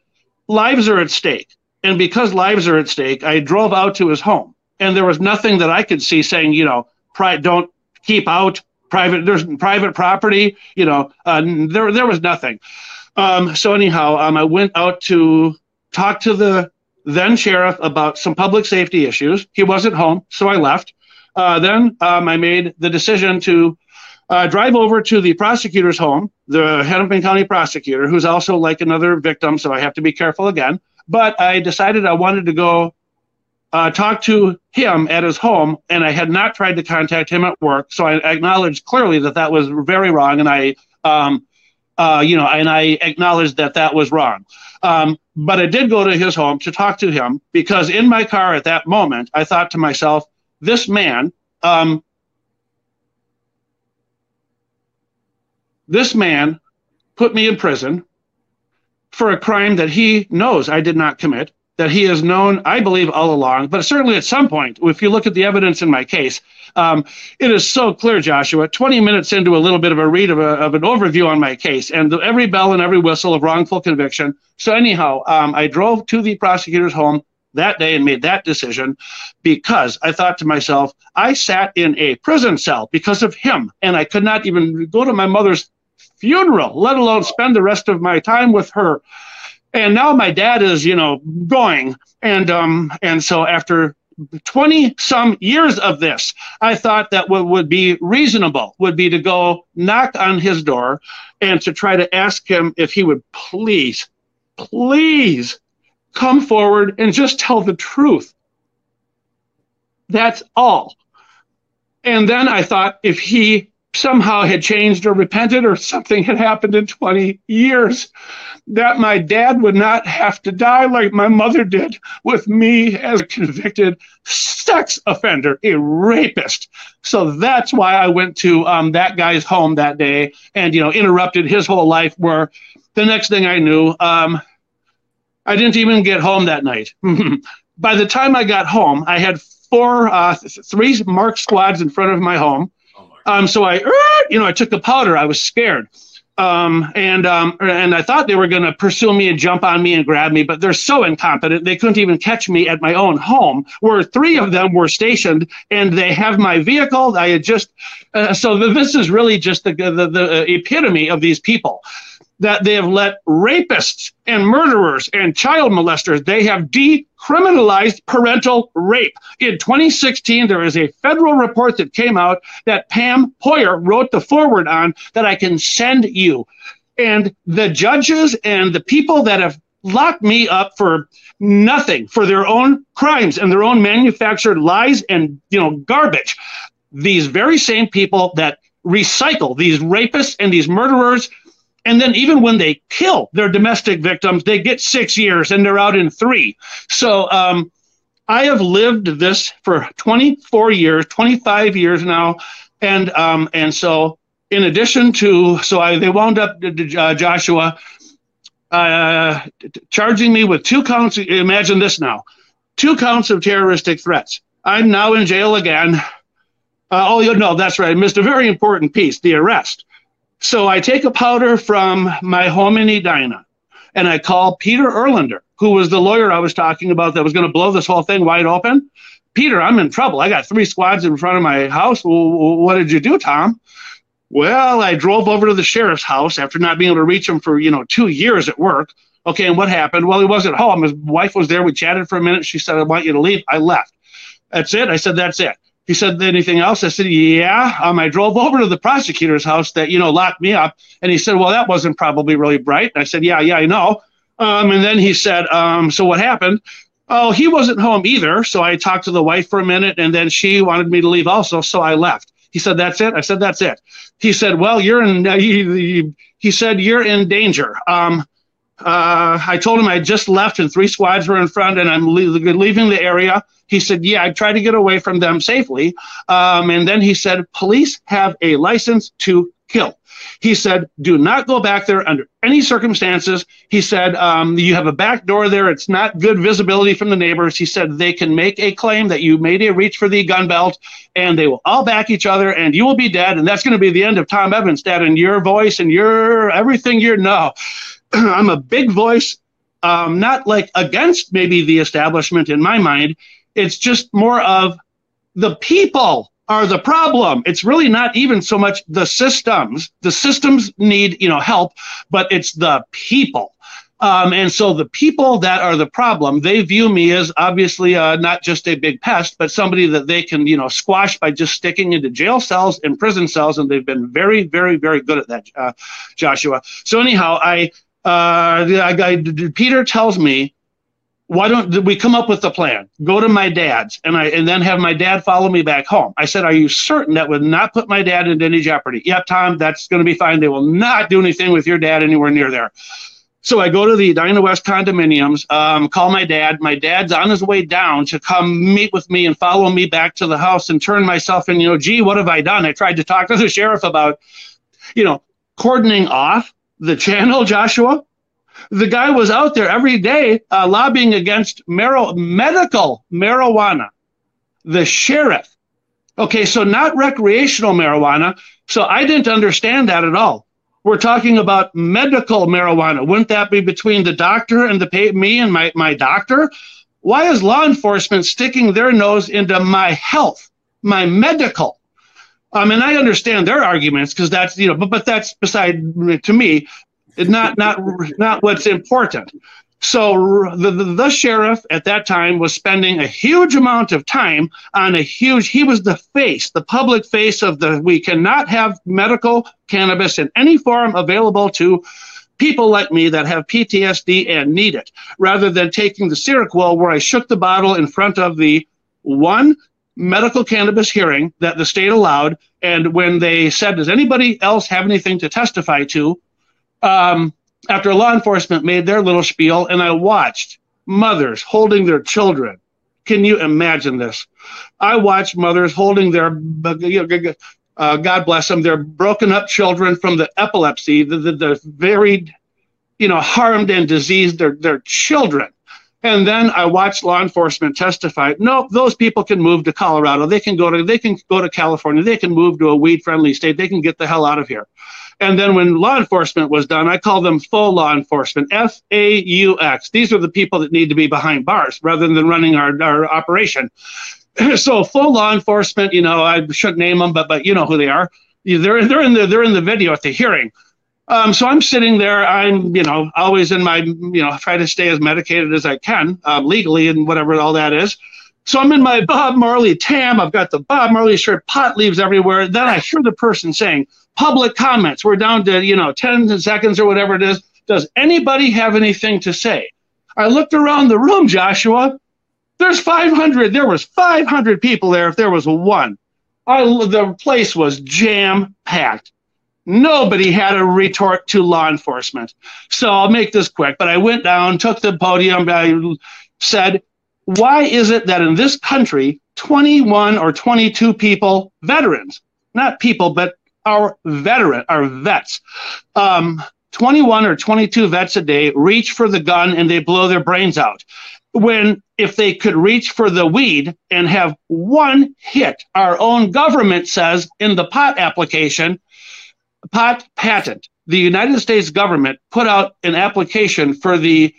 lives are at stake, and because lives are at stake, I drove out to his home, and there was nothing that I could see saying, you know, don't keep out private there's private property you know uh, there there was nothing. Um, so anyhow um, i went out to talk to the then sheriff about some public safety issues. He wasn't home so i left. Uh, then um, i made the decision to uh, drive over to the prosecutor's home the hennepin county prosecutor who's also like another victim so i have to be careful again. But i decided i wanted to go uh, talked to him at his home, and I had not tried to contact him at work. So I acknowledged clearly that that was very wrong, and I um, Uh, you know, and I acknowledged that that was wrong. Um, but I did go to his home to talk to him because in my car at that moment, I thought to myself, this man, um, this man put me in prison for a crime that he knows I did not commit that he has known, I believe, all along, but certainly at some point, if you look at the evidence in my case, um, it is so clear, Joshua. 20 minutes into a little bit of a read of, a, of an overview on my case, and the, every bell and every whistle of wrongful conviction. So, anyhow, um, I drove to the prosecutor's home that day and made that decision because I thought to myself, I sat in a prison cell because of him, and I could not even go to my mother's funeral, let alone spend the rest of my time with her and now my dad is you know going. And um and so after 20 some years of this i thought that what would be reasonable would be to go knock on his door and to try to ask him if he would please please come forward and just tell the truth. That's all. And then i thought if he somehow had changed or repented or something had happened in 20 years that my dad would not have to die like my mother did with me as a convicted sex offender, a rapist. So that's why I went to um, that guy's home that day and, you know, interrupted his whole life. Where the next thing I knew, um, I didn't even get home that night. By the time I got home, I had four, uh, three marked squads in front of my home. Um, so I, you know, I took the powder. I was scared um, and um, and I thought they were going to pursue me and jump on me and grab me, but they're so incompetent they couldn't even catch me at my own home, where three of them were stationed, and they have my vehicle. I had just uh, so this is really just the, the the epitome of these people that they have let rapists and murderers and child molesters, they have decriminalized parental rape. In 2016, there is a federal report that came out that Pam Hoyer wrote the forward on that I can send you. And the judges and the people that have locked me up for nothing, for their own crimes and their own manufactured lies and you know garbage. These very same people that recycle these rapists and these murderers and then even when they kill their domestic victims, they get six years and they're out in three. So um, I have lived this for 24 years, 25 years now, and um, and so in addition to so I they wound up uh, Joshua uh, charging me with two counts. Imagine this now, two counts of terroristic threats. I'm now in jail again. Uh, oh, no, that's right. I missed a very important piece: the arrest. So I take a powder from my home in Edina and I call Peter Erlinder, who was the lawyer I was talking about that was going to blow this whole thing wide open. Peter, I'm in trouble. I got three squads in front of my house. what did you do, Tom? Well, I drove over to the sheriff's house after not being able to reach him for, you know, two years at work. Okay, and what happened? Well, he wasn't home. His wife was there. We chatted for a minute. She said, I want you to leave. I left. That's it. I said, that's it. He said, anything else? I said, yeah. Um, I drove over to the prosecutor's house that, you know, locked me up. And he said, well, that wasn't probably really bright. And I said, yeah, yeah, I know. Um, and then he said, um, so what happened? Oh, he wasn't home either. So I talked to the wife for a minute and then she wanted me to leave also. So I left. He said, that's it. I said, that's it. He said, well, you're in, uh, he, he, said, you're in danger. Um, uh, I told him I just left and three squads were in front and I'm le- leaving the area. He said, Yeah, I tried to get away from them safely. Um, and then he said, Police have a license to kill. He said, Do not go back there under any circumstances. He said, um, You have a back door there. It's not good visibility from the neighbors. He said, They can make a claim that you made a reach for the gun belt and they will all back each other and you will be dead. And that's going to be the end of Tom Evanstead, and your voice and your everything you know. I'm a big voice, um, not like against maybe the establishment in my mind. It's just more of the people are the problem. It's really not even so much the systems. The systems need you know help, but it's the people. Um, and so the people that are the problem, they view me as obviously uh, not just a big pest, but somebody that they can, you know, squash by just sticking into jail cells and prison cells. And they've been very, very, very good at that, uh, Joshua. So anyhow, I uh, I, I, Peter tells me why don't we come up with a plan? Go to my dad's and I and then have my dad follow me back home. I said, Are you certain that would not put my dad into any jeopardy? Yep, Tom, that's gonna be fine. They will not do anything with your dad anywhere near there. So I go to the Edina West condominiums, um, call my dad. My dad's on his way down to come meet with me and follow me back to the house and turn myself in. You know, gee, what have I done? I tried to talk to the sheriff about, you know, cordoning off the channel, Joshua. The guy was out there every day uh, lobbying against mar- medical marijuana. The sheriff. Okay, so not recreational marijuana. So I didn't understand that at all. We're talking about medical marijuana. Wouldn't that be between the doctor and the pay- me and my, my doctor? Why is law enforcement sticking their nose into my health, my medical? I mean, I understand their arguments because that's you know, but but that's beside to me, not not not what's important. So the, the, the sheriff at that time was spending a huge amount of time on a huge. He was the face, the public face of the. We cannot have medical cannabis in any form available to people like me that have PTSD and need it, rather than taking the Seroquel where I shook the bottle in front of the one medical cannabis hearing that the state allowed. And when they said, Does anybody else have anything to testify to? Um, after law enforcement made their little spiel, and I watched mothers holding their children. Can you imagine this? I watched mothers holding their, uh, God bless them, their broken up children from the epilepsy, the, the, the very, you know, harmed and diseased, their, their children and then I watched law enforcement testify. No, those people can move to Colorado. They can go to they can go to California. They can move to a weed friendly state. They can get the hell out of here. And then when law enforcement was done, I call them full law enforcement, F A U X. These are the people that need to be behind bars rather than running our, our operation. so full law enforcement, you know, I shouldn't name them, but but you know who they are. They're they're in the they're in the video at the hearing. Um, so I'm sitting there. I'm, you know, always in my, you know, try to stay as medicated as I can um, legally and whatever all that is. So I'm in my Bob Marley tam. I've got the Bob Marley shirt, pot leaves everywhere. Then I hear the person saying, public comments. We're down to, you know, 10 seconds or whatever it is. Does anybody have anything to say? I looked around the room, Joshua. There's 500. There was 500 people there if there was one. I, the place was jam packed. Nobody had a retort to law enforcement. So I'll make this quick, but I went down, took the podium, I said, why is it that in this country, 21 or 22 people, veterans, not people, but our veteran, our vets, um, 21 or 22 vets a day reach for the gun and they blow their brains out. When if they could reach for the weed and have one hit, our own government says in the pot application, pot patent, the United States government put out an application for the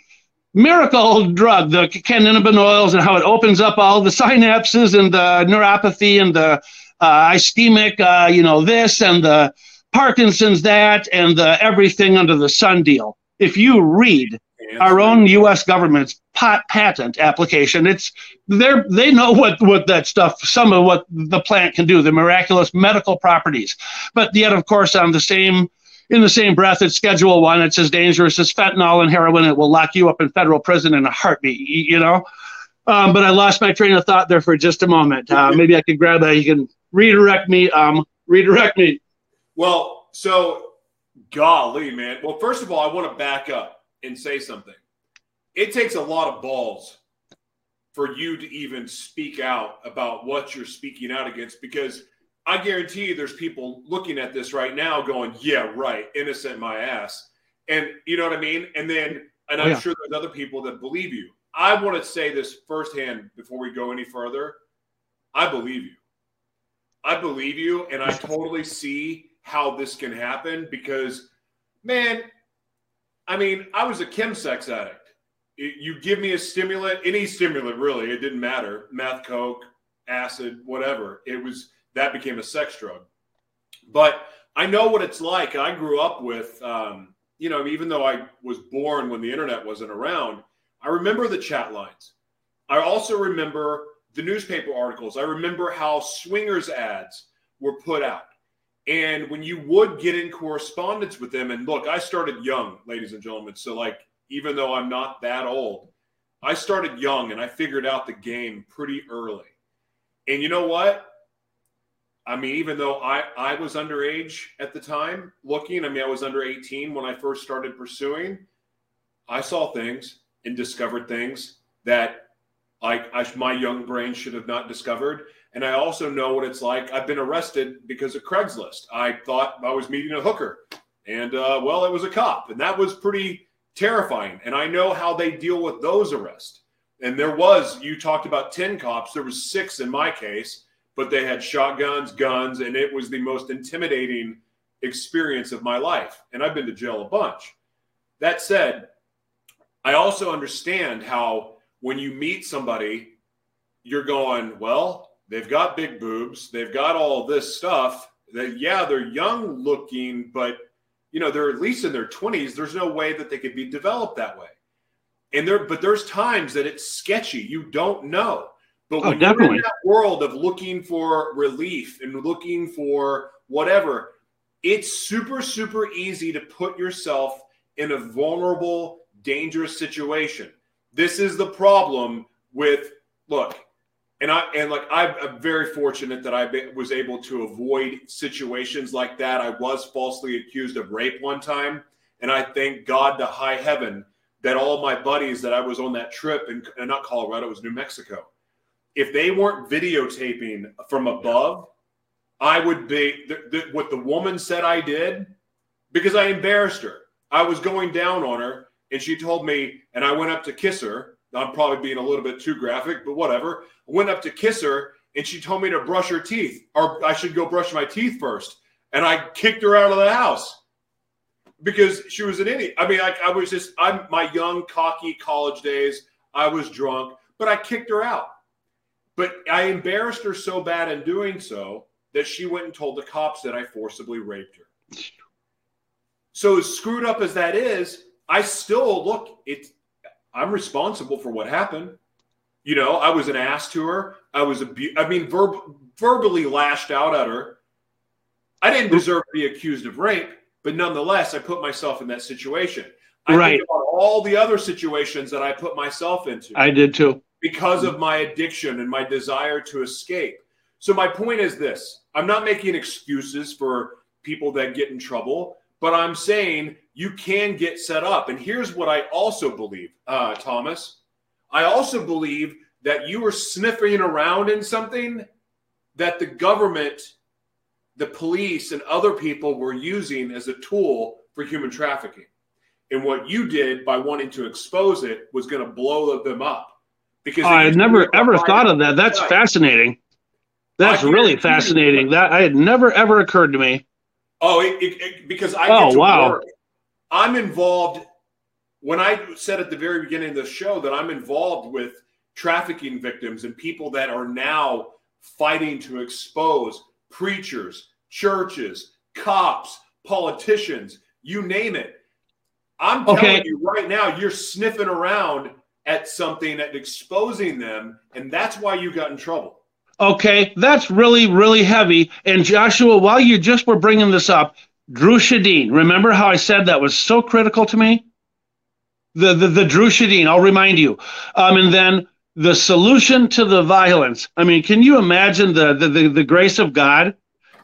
miracle drug, the cannabinoids, and how it opens up all the synapses and the neuropathy and the uh, ischemic, uh, you know, this and the Parkinson's that and the everything under the sun deal. If you read our own U.S. government's pot patent application. It's they they know what what that stuff, some of what the plant can do, the miraculous medical properties. But yet, of course, on the same in the same breath, it's Schedule One. It's as dangerous as fentanyl and heroin. It will lock you up in federal prison in a heartbeat. You know. Um, but I lost my train of thought there for just a moment. Uh, maybe I could grab that. You can redirect me. Um, redirect me. Well, so golly, man. Well, first of all, I want to back up and say something. It takes a lot of balls for you to even speak out about what you're speaking out against because I guarantee you there's people looking at this right now going, yeah, right, innocent my ass. And you know what I mean? And then, and oh, I'm yeah. sure there's other people that believe you. I want to say this firsthand before we go any further. I believe you. I believe you, and I totally see how this can happen because, man, I mean, I was a chemsex addict. You give me a stimulant, any stimulant really, it didn't matter. Meth, coke, acid, whatever. It was that became a sex drug. But I know what it's like. I grew up with, um, you know, even though I was born when the internet wasn't around, I remember the chat lines. I also remember the newspaper articles. I remember how swingers ads were put out. And when you would get in correspondence with them, and look, I started young, ladies and gentlemen. So, like, even though I'm not that old, I started young and I figured out the game pretty early. And you know what? I mean, even though I, I was underage at the time looking, I mean, I was under 18 when I first started pursuing, I saw things and discovered things that I, my young brain should have not discovered. And I also know what it's like. I've been arrested because of Craigslist. I thought I was meeting a hooker, and uh, well, it was a cop, and that was pretty terrifying. And I know how they deal with those arrests. And there was, you talked about 10 cops, there was six in my case, but they had shotguns, guns, and it was the most intimidating experience of my life. And I've been to jail a bunch. That said, I also understand how when you meet somebody, you're going, well, they've got big boobs, they've got all this stuff. That yeah, they're young looking, but you know, they're at least in their 20s. There's no way that they could be developed that way. And there, but there's times that it's sketchy. You don't know. But oh, when oh, you're in that world of looking for relief and looking for whatever, it's super, super easy to put yourself in a vulnerable, dangerous situation. This is the problem with look, and I and like I'm very fortunate that I was able to avoid situations like that. I was falsely accused of rape one time, and I thank God to high heaven that all my buddies that I was on that trip in, uh, not Colorado, it was New Mexico. If they weren't videotaping from above, I would be the, the, what the woman said I did because I embarrassed her. I was going down on her, and she told me, and I went up to kiss her I'm probably being a little bit too graphic, but whatever. I went up to kiss her and she told me to brush her teeth, or I should go brush my teeth first. And I kicked her out of the house because she was an idiot. I mean, I, I was just, I'm my young, cocky college days. I was drunk, but I kicked her out. But I embarrassed her so bad in doing so that she went and told the cops that I forcibly raped her. So, as screwed up as that is, I still look, it's I'm responsible for what happened. You know, I was an ass to her. I was abu- I mean, verb- verbally lashed out at her. I didn't deserve to be accused of rape, but nonetheless, I put myself in that situation. I right. think about all the other situations that I put myself into. I did too. Because of my addiction and my desire to escape. So my point is this: I'm not making excuses for people that get in trouble, but I'm saying you can get set up. And here's what I also believe, uh, Thomas. I also believe that you were sniffing around in something that the government, the police, and other people were using as a tool for human trafficking. And what you did by wanting to expose it was going to blow them up. Because I had never ever thought of that. That's fascinating. That's really fascinating. That I had never ever occurred to me. Oh, it, it, it, because I oh wow. Work I'm involved. When I said at the very beginning of the show that I'm involved with trafficking victims and people that are now fighting to expose preachers, churches, cops, politicians, you name it. I'm telling okay. you right now, you're sniffing around at something and exposing them, and that's why you got in trouble. Okay, that's really, really heavy. And Joshua, while you just were bringing this up, Drew Shadeen. Remember how I said that was so critical to me? The the, the Drew Shadeen, I'll remind you. Um, and then the solution to the violence. I mean, can you imagine the, the, the, the grace of God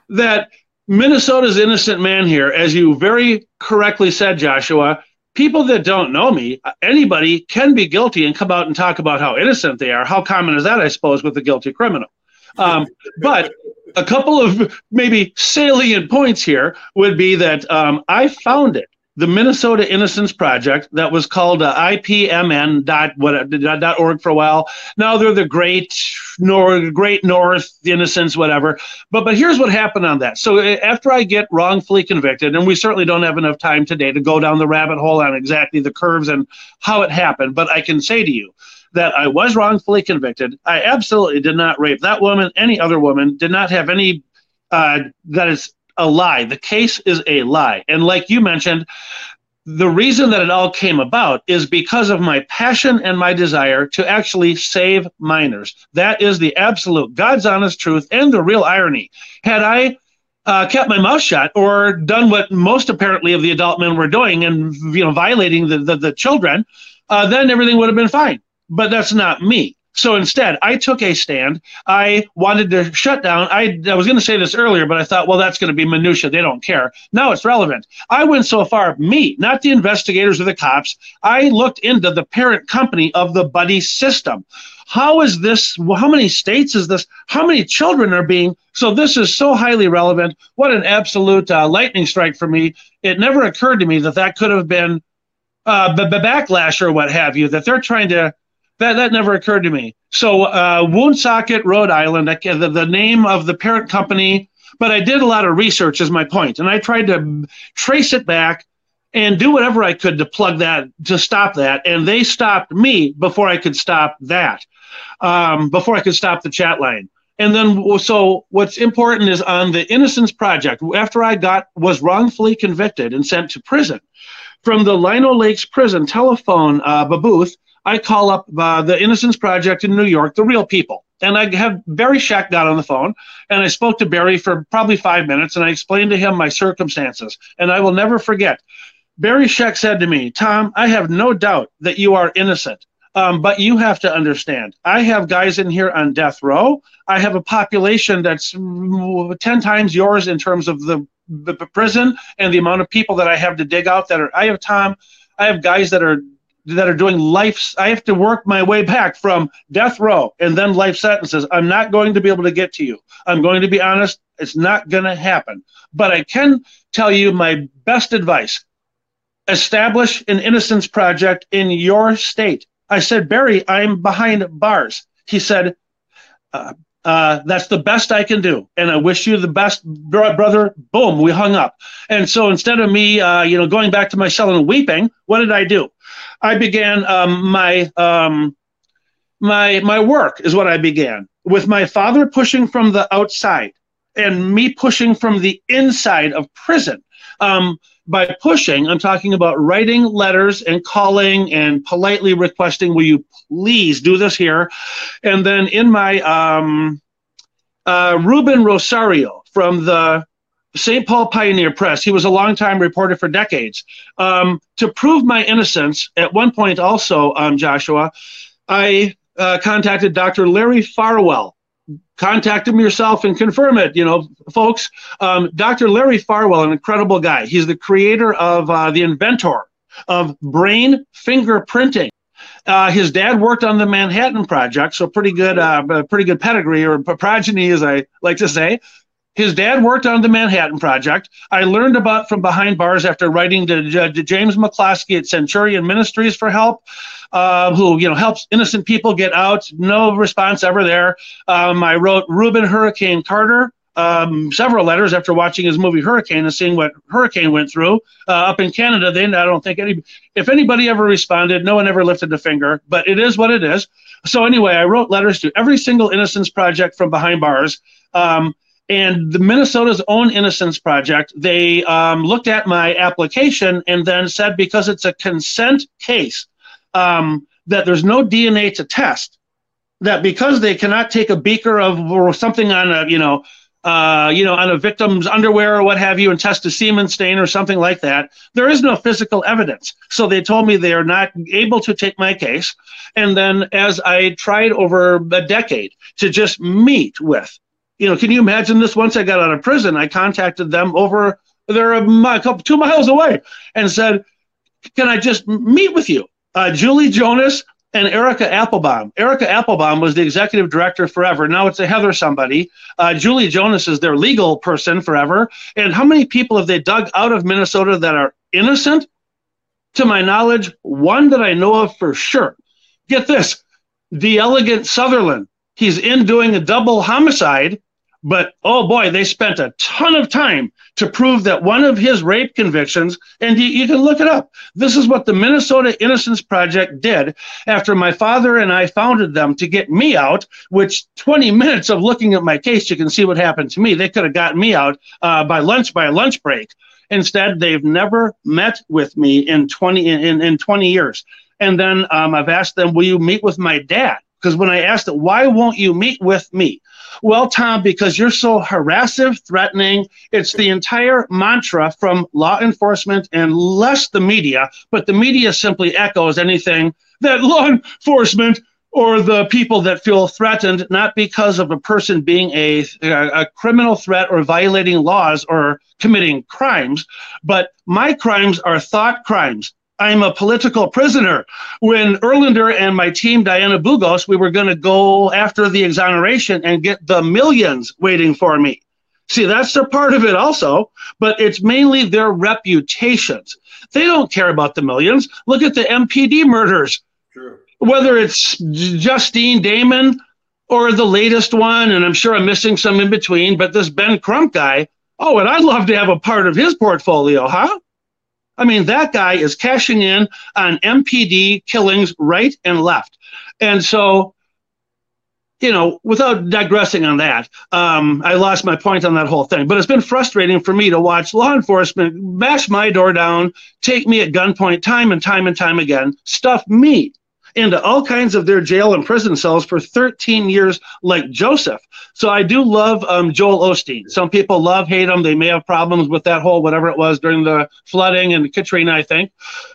that Minnesota's innocent man here, as you very correctly said, Joshua, people that don't know me, anybody can be guilty and come out and talk about how innocent they are. How common is that, I suppose, with a guilty criminal? Um, but a couple of maybe salient points here would be that um, I founded the Minnesota Innocence Project that was called uh, IPMN dot what dot org for a while. Now they're the Great Nor Great North Innocence whatever. But but here's what happened on that. So uh, after I get wrongfully convicted, and we certainly don't have enough time today to go down the rabbit hole on exactly the curves and how it happened, but I can say to you that I was wrongfully convicted. I absolutely did not rape that woman, any other woman, did not have any, uh, that is a lie. The case is a lie. And like you mentioned, the reason that it all came about is because of my passion and my desire to actually save minors. That is the absolute God's honest truth and the real irony. Had I uh, kept my mouth shut or done what most apparently of the adult men were doing and you know violating the, the, the children, uh, then everything would have been fine. But that's not me. So instead, I took a stand. I wanted to shut down. I, I was going to say this earlier, but I thought, well, that's going to be minutia. They don't care. Now it's relevant. I went so far, me, not the investigators or the cops. I looked into the parent company of the buddy system. How is this? How many states is this? How many children are being? So this is so highly relevant. What an absolute uh, lightning strike for me. It never occurred to me that that could have been uh, b- b- backlash or what have you. That they're trying to that that never occurred to me. So uh, Woonsocket, Rhode Island, the, the name of the parent company. But I did a lot of research, is my point, and I tried to trace it back and do whatever I could to plug that to stop that. And they stopped me before I could stop that, um, before I could stop the chat line. And then, so what's important is on the Innocence Project. After I got was wrongfully convicted and sent to prison, from the Lino Lakes Prison telephone uh, booth, I call up uh, the Innocence Project in New York, the real people. And I have Barry Scheck got on the phone, and I spoke to Barry for probably five minutes, and I explained to him my circumstances. And I will never forget. Barry Scheck said to me, Tom, I have no doubt that you are innocent. Um, but you have to understand, I have guys in here on death row. I have a population that's 10 times yours in terms of the, the prison and the amount of people that I have to dig out that are, I have Tom, I have guys that are that are doing life. I have to work my way back from death row and then life sentences. I'm not going to be able to get to you. I'm going to be honest. It's not going to happen. But I can tell you my best advice establish an innocence project in your state. I said, Barry, I'm behind bars. He said, uh, uh, that's the best I can do. And I wish you the best, brother. Boom, we hung up. And so instead of me, uh, you know, going back to my cell and weeping, what did I do? I began um, my um, my my work is what I began with my father pushing from the outside and me pushing from the inside of prison. Um, by pushing, I'm talking about writing letters and calling and politely requesting, will you please do this here? And then in my um, uh, Ruben Rosario from the St. Paul Pioneer Press, he was a longtime reporter for decades. Um, to prove my innocence, at one point also, um, Joshua, I uh, contacted Dr. Larry Farwell, contact him yourself and confirm it. You know, folks, um, Dr. Larry Farwell, an incredible guy. He's the creator of uh, the inventor of brain fingerprinting. Uh, his dad worked on the Manhattan Project, so pretty good, uh, pretty good pedigree or progeny, as I like to say. His dad worked on the Manhattan Project. I learned about from behind bars after writing to, to James McCloskey at Centurion Ministries for help, uh, who you know helps innocent people get out. No response ever there. Um, I wrote Rubin Hurricane Carter. Um, several letters after watching his movie Hurricane and seeing what Hurricane went through uh, up in Canada. Then I don't think any, if anybody ever responded, no one ever lifted a finger. But it is what it is. So anyway, I wrote letters to every single Innocence Project from behind bars. Um, and the Minnesota's own Innocence Project, they um, looked at my application and then said because it's a consent case, um, that there's no DNA to test. That because they cannot take a beaker of or something on a you know uh, you know on a victim's underwear or what have you and test a semen stain or something like that, there is no physical evidence. So they told me they are not able to take my case. And then as I tried over a decade to just meet with you know, can you imagine this? Once I got out of prison, I contacted them over they're a, a couple two miles away and said, "Can I just meet with you?" Uh, Julie Jonas and Erica Applebaum. Erica Applebaum was the executive director forever. Now it's a Heather somebody. Uh, Julie Jonas is their legal person forever. And how many people have they dug out of Minnesota that are innocent? To my knowledge, one that I know of for sure. Get this: the elegant Sutherland. He's in doing a double homicide but oh boy, they spent a ton of time to prove that one of his rape convictions, and you, you, can look it up. This is what the Minnesota Innocence Project did after my father and I founded them to get me out, which 20 minutes of looking at my case, you can see what happened to me. They could have gotten me out uh, by lunch, by a lunch break. Instead, they've never met with me in 20, in, in 20 years. And then um, I've asked them, will you meet with my dad? Because when I asked it, why won't you meet with me? Well, Tom, because you're so harassive, threatening, it's the entire mantra from law enforcement and less the media, but the media simply echoes anything that law enforcement or the people that feel threatened, not because of a person being a, a criminal threat or violating laws or committing crimes, but my crimes are thought crimes. I'm a political prisoner. When Erlinder and my team, Diana Bugos, we were going to go after the exoneration and get the millions waiting for me. See, that's a part of it also, but it's mainly their reputations. They don't care about the millions. Look at the MPD murders. True. Whether it's Justine Damond or the latest one, and I'm sure I'm missing some in between, but this Ben Crump guy, oh, and I'd love to have a part of his portfolio, huh? I mean, that guy is cashing in on MPD killings right and left. And so you know, without digressing on that, um, I lost my point on that whole thing. But it's been frustrating for me to watch law enforcement bash my door down, take me at gunpoint time and time and time again, stuff me into all kinds of their jail and prison cells for 13 years, like Joseph. So I do love um, Joel Osteen. Some people love, hate him. They may have problems with that whole whatever it was during the flooding and Katrina, I think.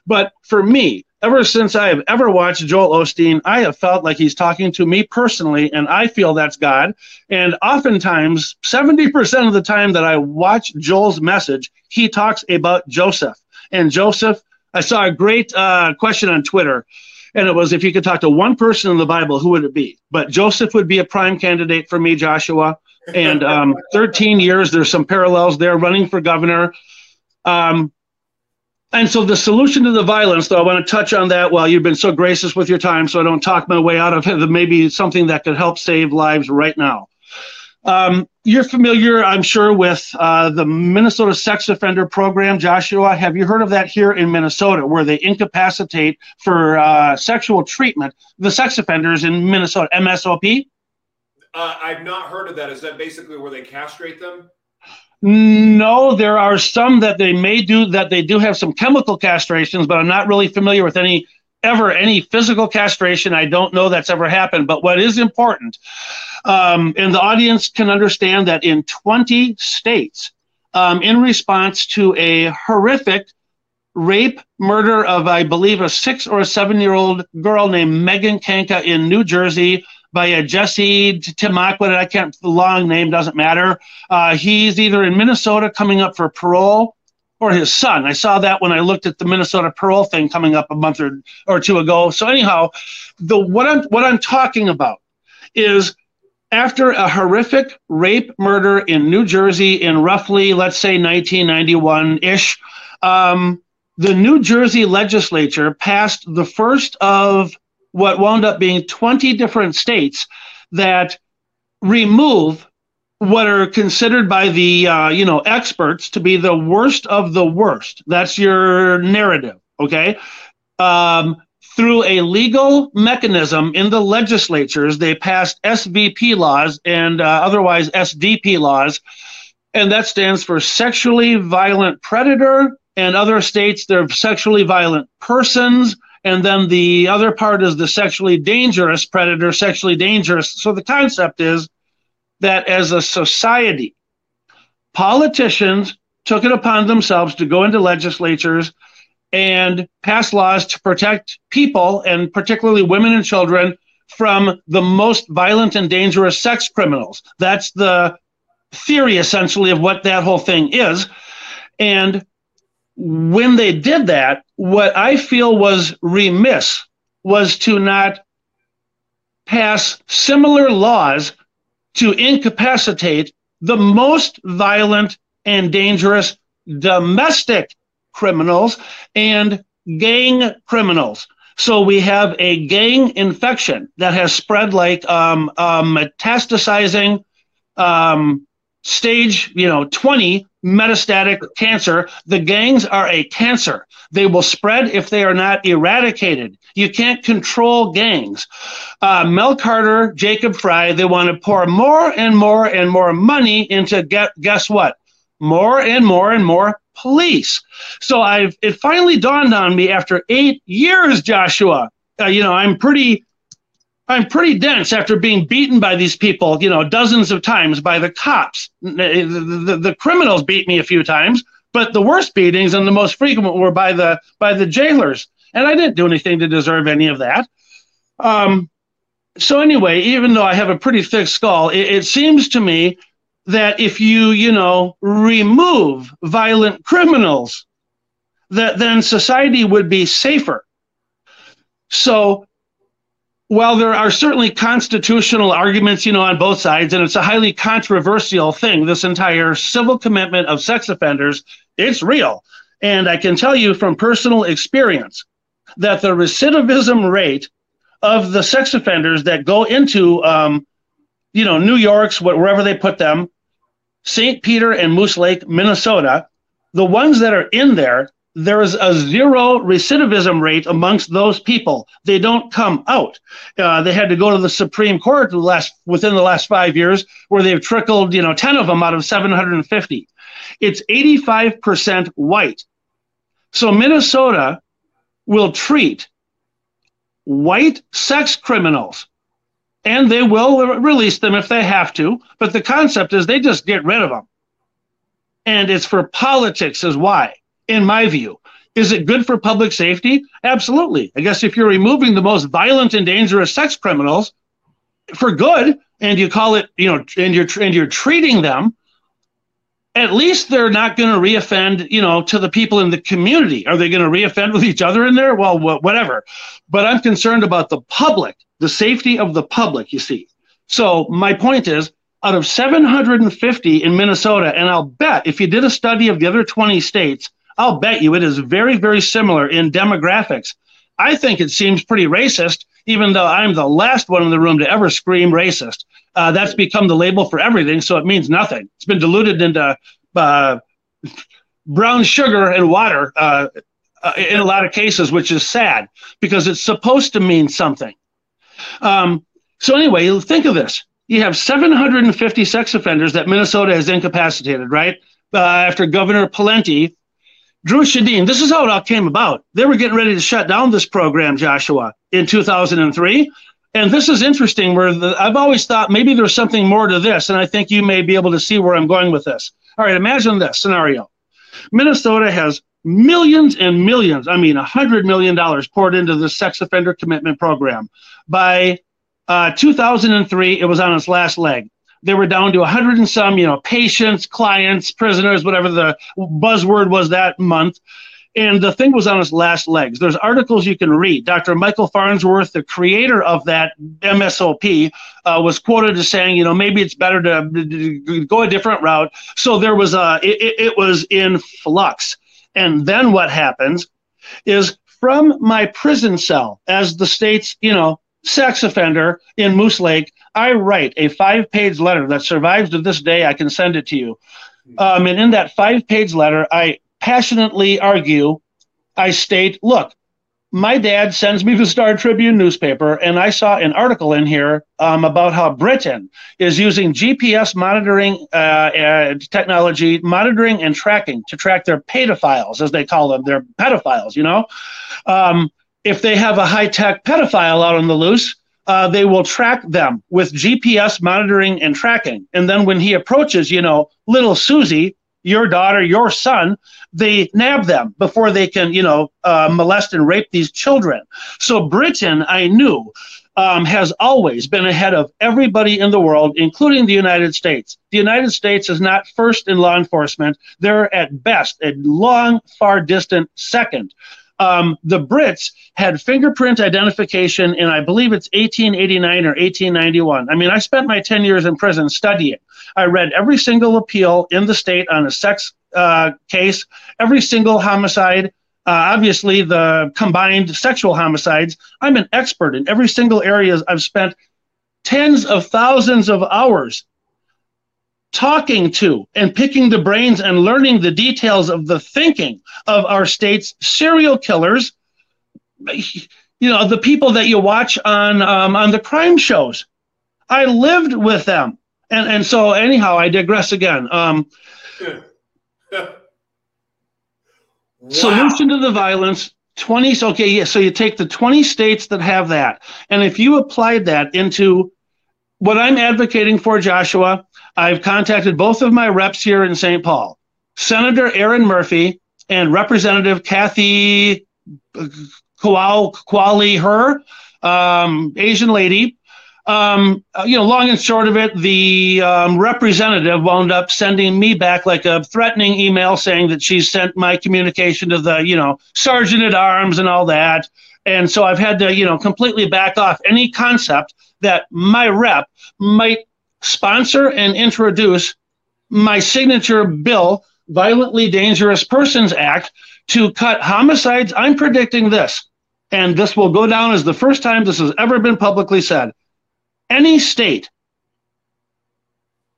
But for me, ever since I have ever watched Joel Osteen, I have felt like he's talking to me personally, and I feel that's God. And oftentimes, 70% of the time that I watch Joel's message, he talks about Joseph. And Joseph, I saw a great uh, question on Twitter, and it was if you could talk to one person in the Bible, who would it be? But Joseph would be a prime candidate for me, Joshua. And um, 13 years, there's some parallels there, running for governor. Um, and so the solution to the violence, though, I want to touch on that. while you've been so gracious with your time, so I don't talk my way out of it. Maybe something that could help save lives right now. Um, you're familiar, I'm sure, with uh, the Minnesota Sex Offender Program, Joshua. Have you heard of that here in Minnesota, where they incapacitate for uh, sexual treatment the sex offenders in Minnesota? MSOP. Uh, I've not heard of that. Is that basically where they castrate them? No, there are some that they may do that they do have some chemical castrations, but I'm not really familiar with any ever any physical castration. I don't know that's ever happened. But what is important, um, and the audience can understand that in 20 states, um, in response to a horrific rape murder of, I believe, a six or a seven year old girl named Megan Kanka in New Jersey by a Jesse Timakwa. I can't, the long name doesn't matter. Uh, he's either in Minnesota coming up for parole or his son. I saw that when I looked at the Minnesota parole thing coming up a month or, or two ago. So anyhow, the what I'm what I'm talking about is after a horrific rape murder in New Jersey in roughly, let's say, 1991 ish, um, the New Jersey legislature passed the first of what wound up being 20 different states that remove what are considered by the uh, you know experts to be the worst of the worst. That's your narrative, okay? Um, through a legal mechanism in the legislatures, they passed SVP laws and uh, otherwise SDP laws, and that stands for sexually violent predator. And other states, they're sexually violent persons and then the other part is the sexually dangerous predator, sexually dangerous. So the concept is that as a society, politicians took it upon themselves to go into legislatures and pass laws to protect people, and particularly women and children, from the most violent and dangerous sex criminals. That's the theory, essentially, of what that whole thing is. And when they did that, what I feel was remiss was to not pass similar laws to incapacitate the most violent and dangerous domestic criminals and gang criminals. So we have a gang infection that has spread like um, um, metastasizing um, stage, you know, 20 metastatic cancer. The gangs are a cancer. They will spread if they are not eradicated. You can't control gangs. Uh, Mel Carter, Jacob Frey, they want to pour more and more and more money into get, guess what? More and more and more police. So I've it finally dawned on me after eight years, Joshua. Uh, you know, I'm pretty I'm pretty dense after being beaten by these people, you know, dozens of times by the cops. The, the, the, criminals beat me a few times, but the worst beatings and the most frequent were by the by the jailers. And I didn't do anything to deserve any of that. Um, so anyway, even though I have a pretty thick skull, it, it seems to me that if you, you know, remove violent criminals, that then society would be safer. So while there are certainly constitutional arguments, you know, on both sides, and it's a highly controversial thing, this entire civil commitment of sex offenders, it's real. And I can tell you from personal experience that the recidivism rate of the sex offenders that go into, um, you know, New York's, wherever they put them, St. Peter and Moose Lake, Minnesota, the ones that are in there, there is a zero recidivism rate amongst those people. They don't come out. Uh, they had to go to the Supreme Court the last within the last five years, where they've trickled, you know, ten of them out of 750. It's 85% white. So Minnesota will treat white sex criminals and they will release them if they have to. But the concept is they just get rid of them. And it's for politics, is why, in my view. Is it good for public safety? Absolutely. I guess if you're removing the most violent and dangerous sex criminals for good, and you call it, you know, and you're and you're treating them at least they're not going to reoffend, you know, to the people in the community. Are they going to reoffend with each other in there? Well, whatever. But I'm concerned about the public, the safety of the public, you see. So my point is, out of 750 in Minnesota, and I'll bet if you did a study of the other 20 states, I'll bet you it is very, very similar in demographics. I think it seems pretty racist, even though I'm the last one in the room to ever scream racist uh, that's become the label for everything. So it means nothing. It's been diluted into uh, brown sugar and water uh, uh, in a lot of cases, which is sad because it's supposed to mean something. Um, so anyway, think of this: you have 750 sex offenders that Minnesota has incapacitated, right? Uh, after Governor Pawlenty Dru Sjodin, this is how it all came about. They were getting ready to shut down this program, Joshua, in 2003. And this is interesting where the, I've always thought maybe there's something more to this, and I think you may be able to see where I'm going with this. All right, imagine this scenario. Minnesota has millions and millions, I mean, a $100 million poured into the sex offender commitment program. By uh, 2003, it was on its last leg. They were down to 100 and some, you know, patients, clients, prisoners, whatever the buzzword was that month. And the thing was on its last legs. There's articles you can read. Dr. Michael Farnsworth, the creator of that MSOP, uh, was quoted as saying, you know, maybe it's better to go a different route. So there was a, it, it was in flux. And then what happens is from my prison cell, as the state's, you know, sex offender in Moose Lake, I write a five page letter that survives to this day. I can send it to you. Um, and in that five page letter, I passionately argue, I state, look, my dad sends me the Star Tribune newspaper, and I saw an article in here um, about how Britain is using GPS monitoring uh, technology, monitoring and tracking to track their pedophiles, as they call them, their pedophiles. You know, um, if they have a high tech pedophile out on the loose, uh, they will track them with GPS monitoring and tracking. And then when he approaches, you know, little Susie, your daughter, your son, they nab them before they can, you know, uh, molest and rape these children. So Britain, I knew, um, has always been ahead of everybody in the world, including the United States. The United States is not first in law enforcement; they're at best a long, far distant second. Um, the Brits had fingerprint identification in, I believe it's 1889 or 1891. I mean, I spent my 10 years in prison studying. I read every single appeal in the state on a sex uh, case, every single homicide, uh, obviously the combined sexual homicides. I'm an expert in every single area. I've spent tens of thousands of hours talking to and picking the brains and learning the details of the thinking of our state's serial killers. You know, the people that you watch on um, on the crime shows. I lived with them, and and so anyhow, I digress again. Um, wow. Solution to the violence. 20 okay yeah so you take the 20 states that have that and if you applied that into what i'm advocating for joshua I've contacted both of my reps here in St. Paul, Senator Erin Murphy and Representative Kathy Kaohly Her, um, Asian lady. Um, uh, you know, long and short of it, the um, representative wound up sending me back like a threatening email saying that she sent my communication to the, you know, sergeant at arms and all that. And so I've had to, you know, completely back off any concept that my rep might sponsor and introduce my signature bill, Violently Dangerous Persons Act, to cut homicides. I'm predicting this, and this will go down as the first time this has ever been publicly said. Any state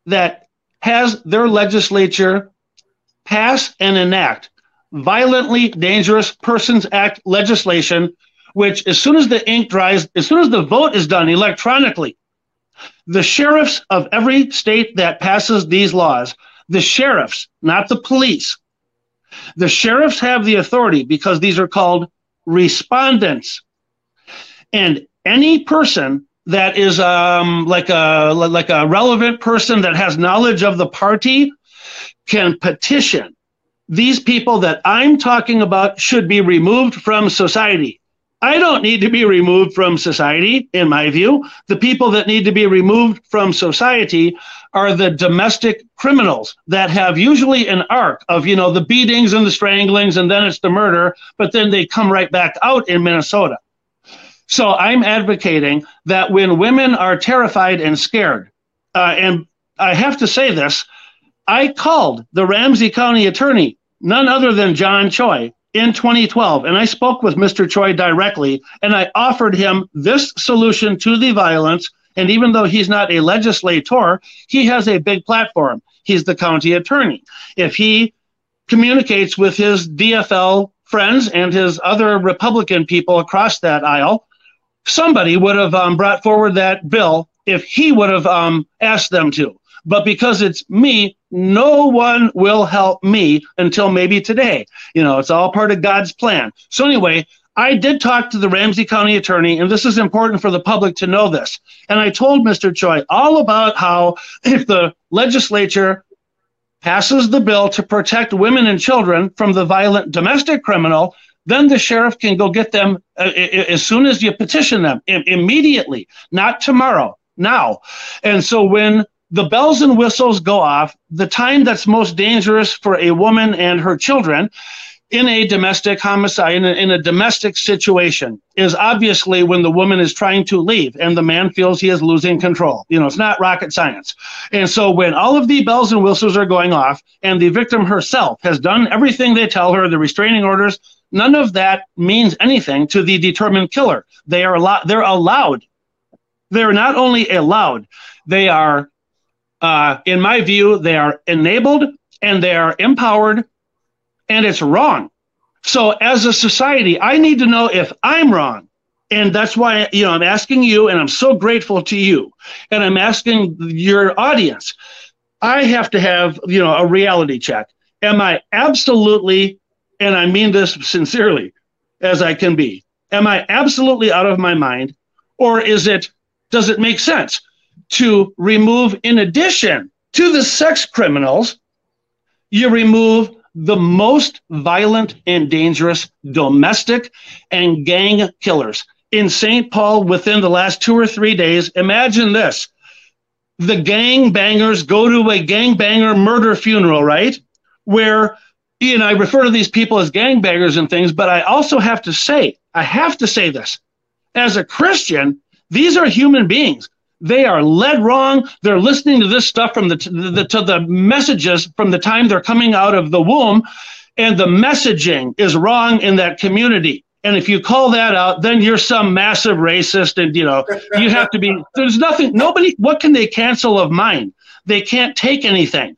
that has their legislature pass and enact Violently Dangerous Persons Act legislation, which as soon as the ink dries, as soon as the vote is done electronically, the sheriffs of every state that passes these laws, the sheriffs, not the police, the sheriffs have the authority because these are called respondents. And any person that is um, like a like a relevant person that has knowledge of the party can petition these people that I'm talking about should be removed from society. I don't need to be removed from society, in my view. The people that need to be removed from society are the domestic criminals that have usually an arc of, you know, the beatings and the stranglings, and then it's the murder, but then they come right back out in Minnesota. So I'm advocating that when women are terrified and scared, uh, and I have to say this, I called the Ramsey County attorney, none other than John Choi, in 2012, and I spoke with Mr. Choi directly, and I offered him this solution to the violence. And even though he's not a legislator, he has a big platform. He's the county attorney. If he communicates with his DFL friends and his other Republican people across that aisle, somebody would have um, brought forward that bill if he would have um, asked them to. But because it's me, no one will help me until maybe today. You know, it's all part of God's plan. So, anyway, I did talk to the Ramsey County attorney, and this is important for the public to know this. And I told Mr. Choi all about how if the legislature passes the bill to protect women and children from the violent domestic criminal, then the sheriff can go get them uh, as soon as you petition them immediately, not tomorrow, now. And so when the bells and whistles go off, the time that's most dangerous for a woman and her children in a domestic homicide, in a, in a, domestic situation, is obviously when the woman is trying to leave and the man feels he is losing control. You know, it's not rocket science. And so when all of the bells and whistles are going off and the victim herself has done everything they tell her, the restraining orders, none of that means anything to the determined killer. They are they're allowed. They're not only allowed, they are uh, in my view, they are enabled and they are empowered, and it's wrong. So, as a society, I need to know if I'm wrong. And that's why, you know, I'm asking you, and I'm so grateful to you, and I'm asking your audience. I have to have, you know, a reality check. Am I absolutely, and I mean this sincerely as I can be, am I absolutely out of my mind? Or is it, does it make sense? To remove, in addition to the sex criminals, you remove the most violent and dangerous domestic and gang killers. In St. Paul, within the last two or three days, imagine this the gang bangers go to a gang banger murder funeral, right? Where, and I refer to these people as gang bangers and things, but I also have to say, I have to say this as a Christian, these are human beings. They are led wrong. They're listening to this stuff from the, the to the messages from the time they're coming out of the womb, and the messaging is wrong in that community. And if you call that out, then you're some massive racist, and you know you have to be. There's nothing. Nobody. What can they cancel of mine? They can't take anything.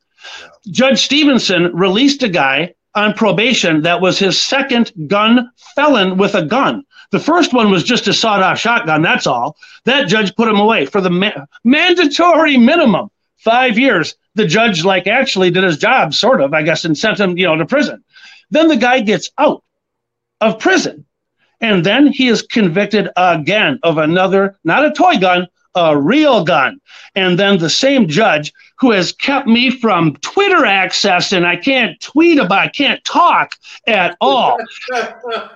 Judge Stevenson released a guy on probation that was his second gun felon with a gun. The first one was just a sawed off shotgun, that's all. That judge put him away for the ma- mandatory minimum five years. The judge, like, actually did his job, sort of, I guess, and sent him, you know, to prison. Then the guy gets out of prison. And then he is convicted again of another, not a toy gun, a real gun. And then the same judge who has kept me from Twitter access and I can't tweet about, I can't talk at all.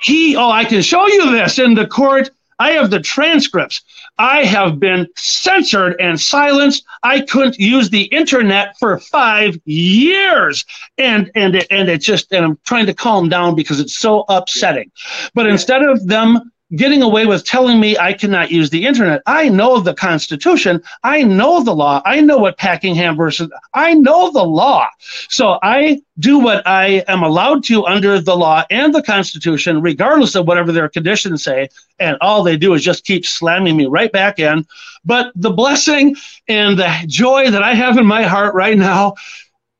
he, oh, I can show you this in the court. I have the transcripts. I have been censored and silenced. I couldn't use the internet for five years, and and it, and it just and I'm trying to calm down because it's so upsetting. But instead of them getting away with telling me I cannot use the internet. I know the Constitution. I know the law. I know what Packingham versus, I know the law. So I do what I am allowed to under the law and the Constitution, regardless of whatever their conditions say. And all they do is just keep slamming me right back in. But the blessing and the joy that I have in my heart right now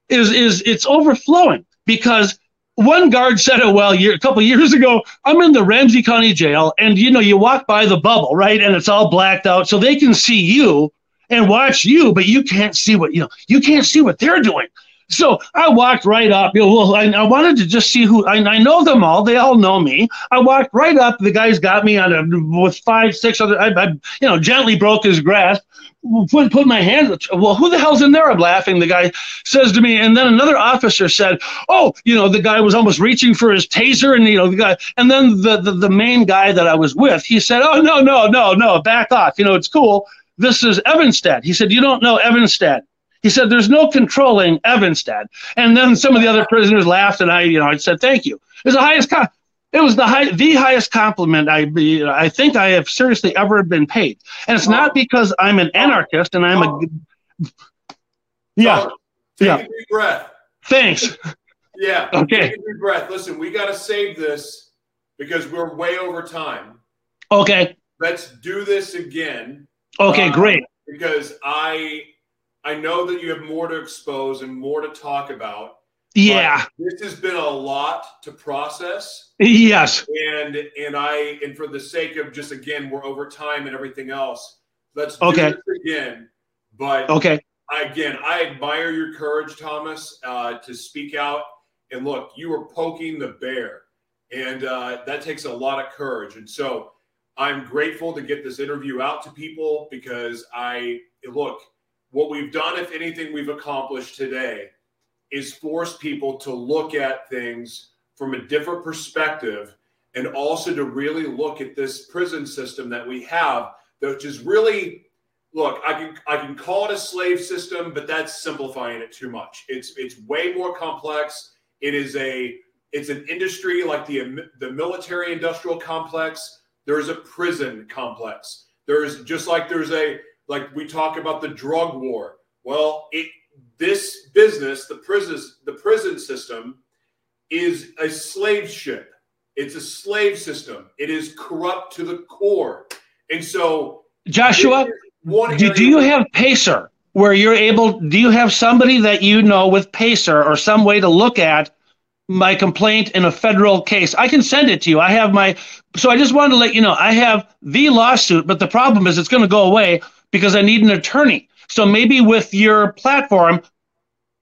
is, is it's overflowing because one guard said it well year, a couple years ago. I'm in the Ramsey County Jail, and you know, you walk by the bubble, right, and it's all blacked out, so they can see you and watch you, but you can't see what you know. You can't see what they're doing. So I walked right up. You know, well, I, I wanted to just see who. I, I, know them all. They all know me. I walked right up. The guy's got me on a with five, six other. I, I you know, gently broke his grasp put, put my hand, well, who the hell's in there? I'm laughing. The guy says to me, and then another officer said, oh, you know, the guy was almost reaching for his taser, and, you know, the guy, and then the, the, the main guy that I was with, he said, oh, no, no, no, no, back off. You know, it's cool. This is Evanstead. He said, you don't know Evanstead. He said, "There's no controlling Evanstead." And then some of the other prisoners laughed, and I, you know, I said, "Thank you." It's the highest. Con- it was the high, the highest compliment I I think I have seriously ever been paid, and it's not because I'm an anarchist and I'm a. Yeah. Take yeah. a deep breath. Thanks. Yeah. Okay. Take a deep breath. Listen, we got to save this because we're way over time. Okay. Let's do this again. Okay, um, great. Because I I know that you have more to expose and more to talk about. Yeah. This has been a lot to process. Yes. And and I and for the sake of just again, we're over time and everything else. Let's do okay. this again. But okay. Again, I admire your courage, Thomas, uh, to speak out. And look, you were poking the bear, and uh, that takes a lot of courage. And so I'm grateful to get this interview out to people because I look what we've done, if anything, we've accomplished today is force people to look at things from a different perspective and also to really look at this prison system that we have which is really look i can i can call it a slave system but that's simplifying it too much. It's it's way more complex. It is a it's an industry like the the military industrial complex. There's a prison complex. There's just like there's a like we talk about the drug war. Well it this business, the prison, the prison system, is a slave ship. It's a slave system. It is corrupt to the core. And so, Joshua, do, do you have Pacer where you're able? Do you have somebody that you know with Pacer or some way to look at my complaint in a federal case? I can send it to you. I have my. So I just wanted to let you know I have the lawsuit, but the problem is it's going to go away because I need an attorney. So maybe with your platform,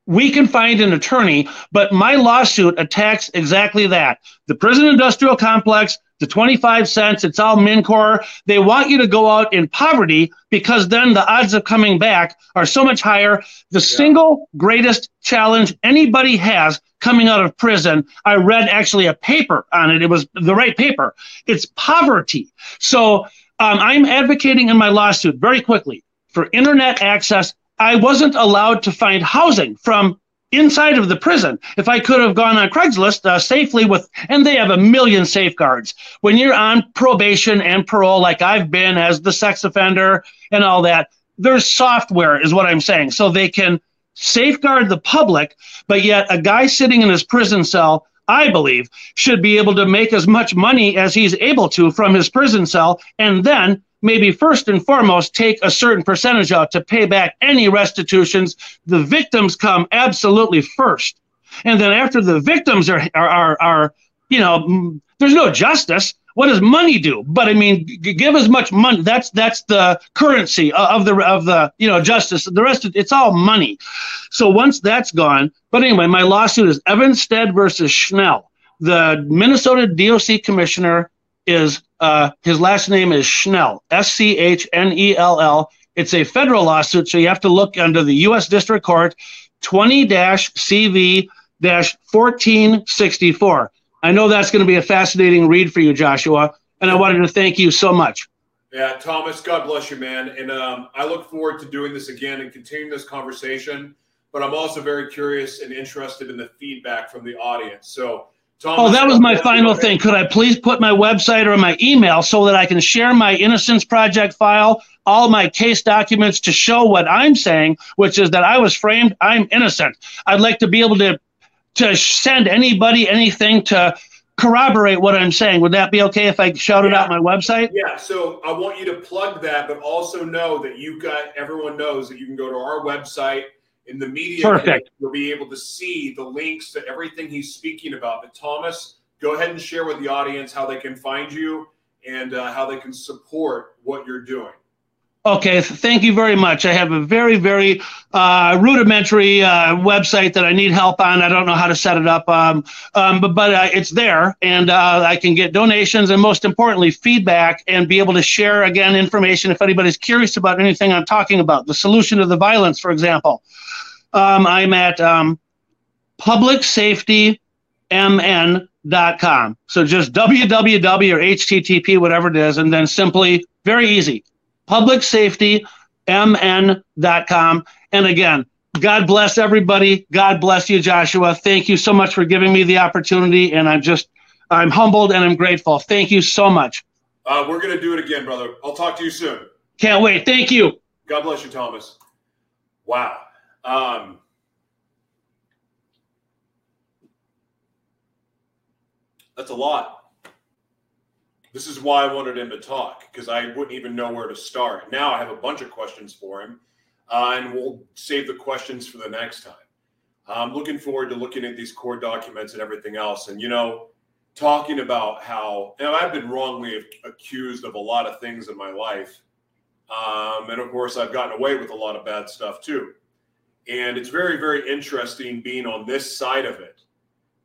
we can find an attorney, but my lawsuit attacks exactly that. The prison industrial complex, the 25 cents, it's all MINNCOR. They want you to go out in poverty because then the odds of coming back are so much higher. The yeah. single greatest challenge anybody has coming out of prison, I read actually a paper on it. It was the right paper. It's poverty. So um, I'm advocating in my lawsuit very quickly for internet access. I wasn't allowed to find housing from inside of the prison. If I could have gone on Craigslist uh, safely with, and they have a million safeguards. When you're on probation and parole, like I've been as the sex offender and all that, there's software, is what I'm saying. So they can safeguard the public, but yet a guy sitting in his prison cell I believe, should be able to make as much money as he's able to from his prison cell and then maybe first and foremost take a certain percentage out to pay back any restitutions. The victims come absolutely first. And then after the victims are, are, are, are you know, there's no justice. What does money do? But I mean, give as much money. That's that's the currency of the of the you know justice. The rest of it's all money. So once that's gone, but anyway, my lawsuit is Evanstead versus Schnell. The Minnesota DOC commissioner is Uh, his last name is Schnell, S C H N E L L. It's a federal lawsuit, so you have to look under the U.S. District Court 20 CV 1464. I know that's going to be a fascinating read for you, Joshua, and I wanted to thank you so much. Yeah, Thomas, God bless you, man. And um, I look forward to doing this again and continuing this conversation. But I'm also very curious and interested in the feedback from the audience. So, oh, that was my final thing. Could I please put my website or my email so that I can share my Innocence Project file, all my case documents to show what I'm saying, which is that I was framed, I'm innocent. I'd like to be able to to send anybody anything to corroborate what I'm saying. Would that be okay if I shouted yeah. out my website? Yeah. So I want you to plug that, but also know that you got everyone knows that you can go to our website in the media. Perfect. You'll be able to see the links to everything he's speaking about. But Thomas, go ahead and share with the audience how they can find you and uh, how they can support what you're doing. Okay, thank you very much. I have a very, very uh, rudimentary uh, website that I need help on. I don't know how to set it up, um, um, but, but uh, it's there, and uh, I can get donations and most importantly, feedback and be able to share again information if anybody's curious about anything I'm talking about. The solution to the violence, for example. Um, I'm at um, publicsafetymn.com. So just www or http, whatever it is, and then simply, very easy, publicsafetymn.com. And again, God bless everybody. God bless you, Joshua. Thank you so much for giving me the opportunity. And I'm just, I'm humbled and I'm grateful. Thank you so much. Uh, we're going to do it again, brother. I'll talk to you soon. Can't wait. Thank you. God bless you, Thomas. Wow. Um, that's a lot. This is why I wanted him to talk because I wouldn't even know where to start. Now I have a bunch of questions for him, uh, and we'll save the questions for the next time. I'm looking forward to looking at these court documents and everything else. And, you know, talking about how, I've been wrongly accused of a lot of things in my life. Um, and of course, I've gotten away with a lot of bad stuff too. And it's very, very interesting being on this side of it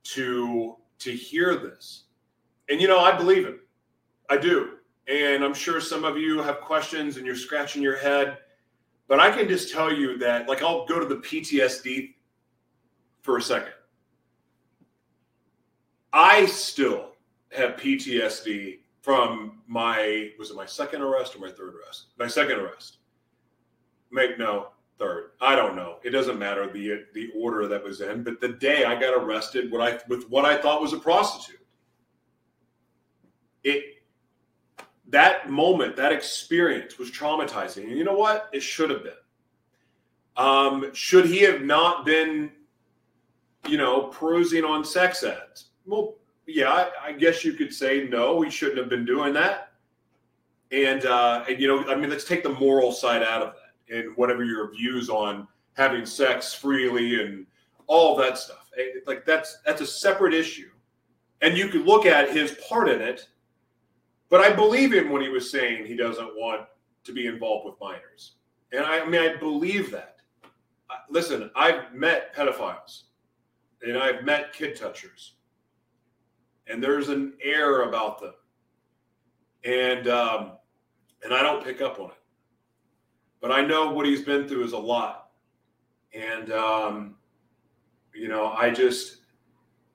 to to hear this. And you know, I believe it. I do. And I'm sure some of you have questions and you're scratching your head. But I can just tell you that, like, I'll go to the PTSD for a second. I still have PTSD from my, was it my second arrest or my third arrest? My second arrest. Make no third. I don't know. It doesn't matter the the order that was in, but the day I got arrested, what I with what I thought was a prostitute. It that moment, that experience was traumatizing. And you know what? It should have been. Um, should he have not been, you know, perusing on sex ads? Well, yeah, I, I guess you could say no, he shouldn't have been doing that. And uh, and you know, I mean, let's take the moral side out of that and whatever your views on having sex freely and all that stuff. Eh, like that's that's a separate issue. And you could look at his part in it but I believe him when he was saying he doesn't want to be involved with minors. And I, I mean, I believe that. Listen, I've met pedophiles and I've met kid touchers, and there's an air about them. And, um, and I don't pick up on it. But I know what he's been through is a lot. And, um, you know, I just,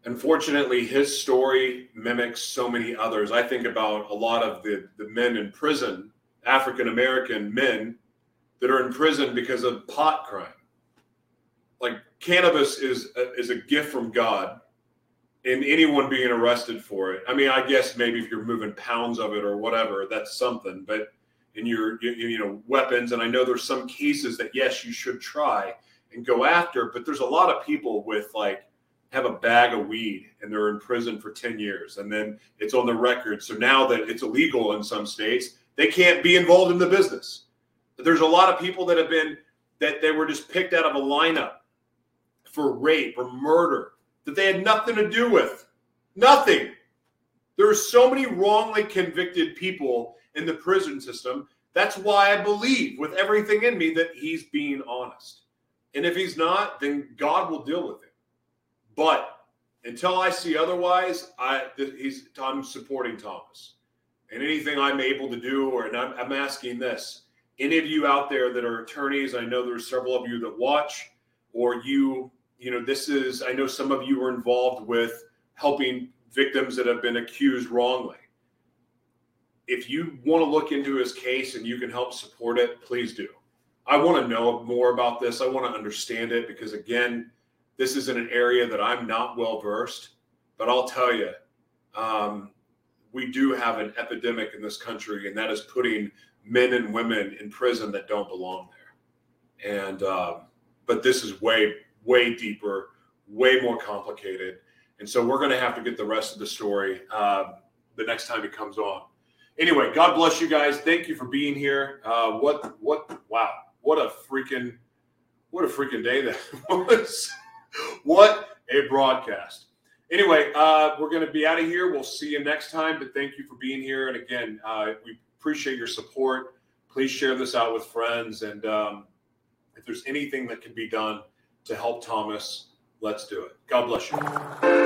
unfortunately, his story mimics so many others. I think about a lot of the, the men in prison, African American men that are in prison because of pot crime. Like cannabis is a, is a gift from God, and anyone being arrested for it. I mean, I guess maybe if you're moving pounds of it or whatever, that's something. But in your you, know weapons, and I know there's some cases that yes, you should try and go after, but there's a lot of people with like have a bag of weed and they're in prison for 10 years and then it's on the record. So now that it's illegal in some states they can't be involved in the business. There's a lot of people that have been that they were just picked out of a lineup for rape or murder that they had nothing to do with. Nothing. There are so many wrongly convicted people in the prison system that's why i believe with everything in me that he's being honest and if he's not then god will deal with it but until I see otherwise, I he's I'm supporting Thomas. and anything I'm able to do, or and I'm, I'm asking this any of you out there that are attorneys, I know there's several of you that watch, or you, you know, this is, I know some of you are involved with helping victims that have been accused wrongly. If you want to look into his case and you can help support it, please do. I want to know more about this. I want to understand it because, again, this is in an area that I'm not well versed. But I'll tell you, um, we do have an epidemic in this country, and that is putting men and women in prison that don't belong there. And uh, but this is way way deeper, way more complicated, and so we're going to have to get the rest of the story uh, the next time it comes on. Anyway, God bless you guys. Thank you for being here. Uh, what what wow, what a freaking what a freaking day that was. what a broadcast. Anyway, uh, we're going to be out of here. We'll see you next time. But thank you for being here. And again, uh, we appreciate your support. Please share this out with friends. And um, if there's anything that can be done to help Thomas, let's do it. God bless you.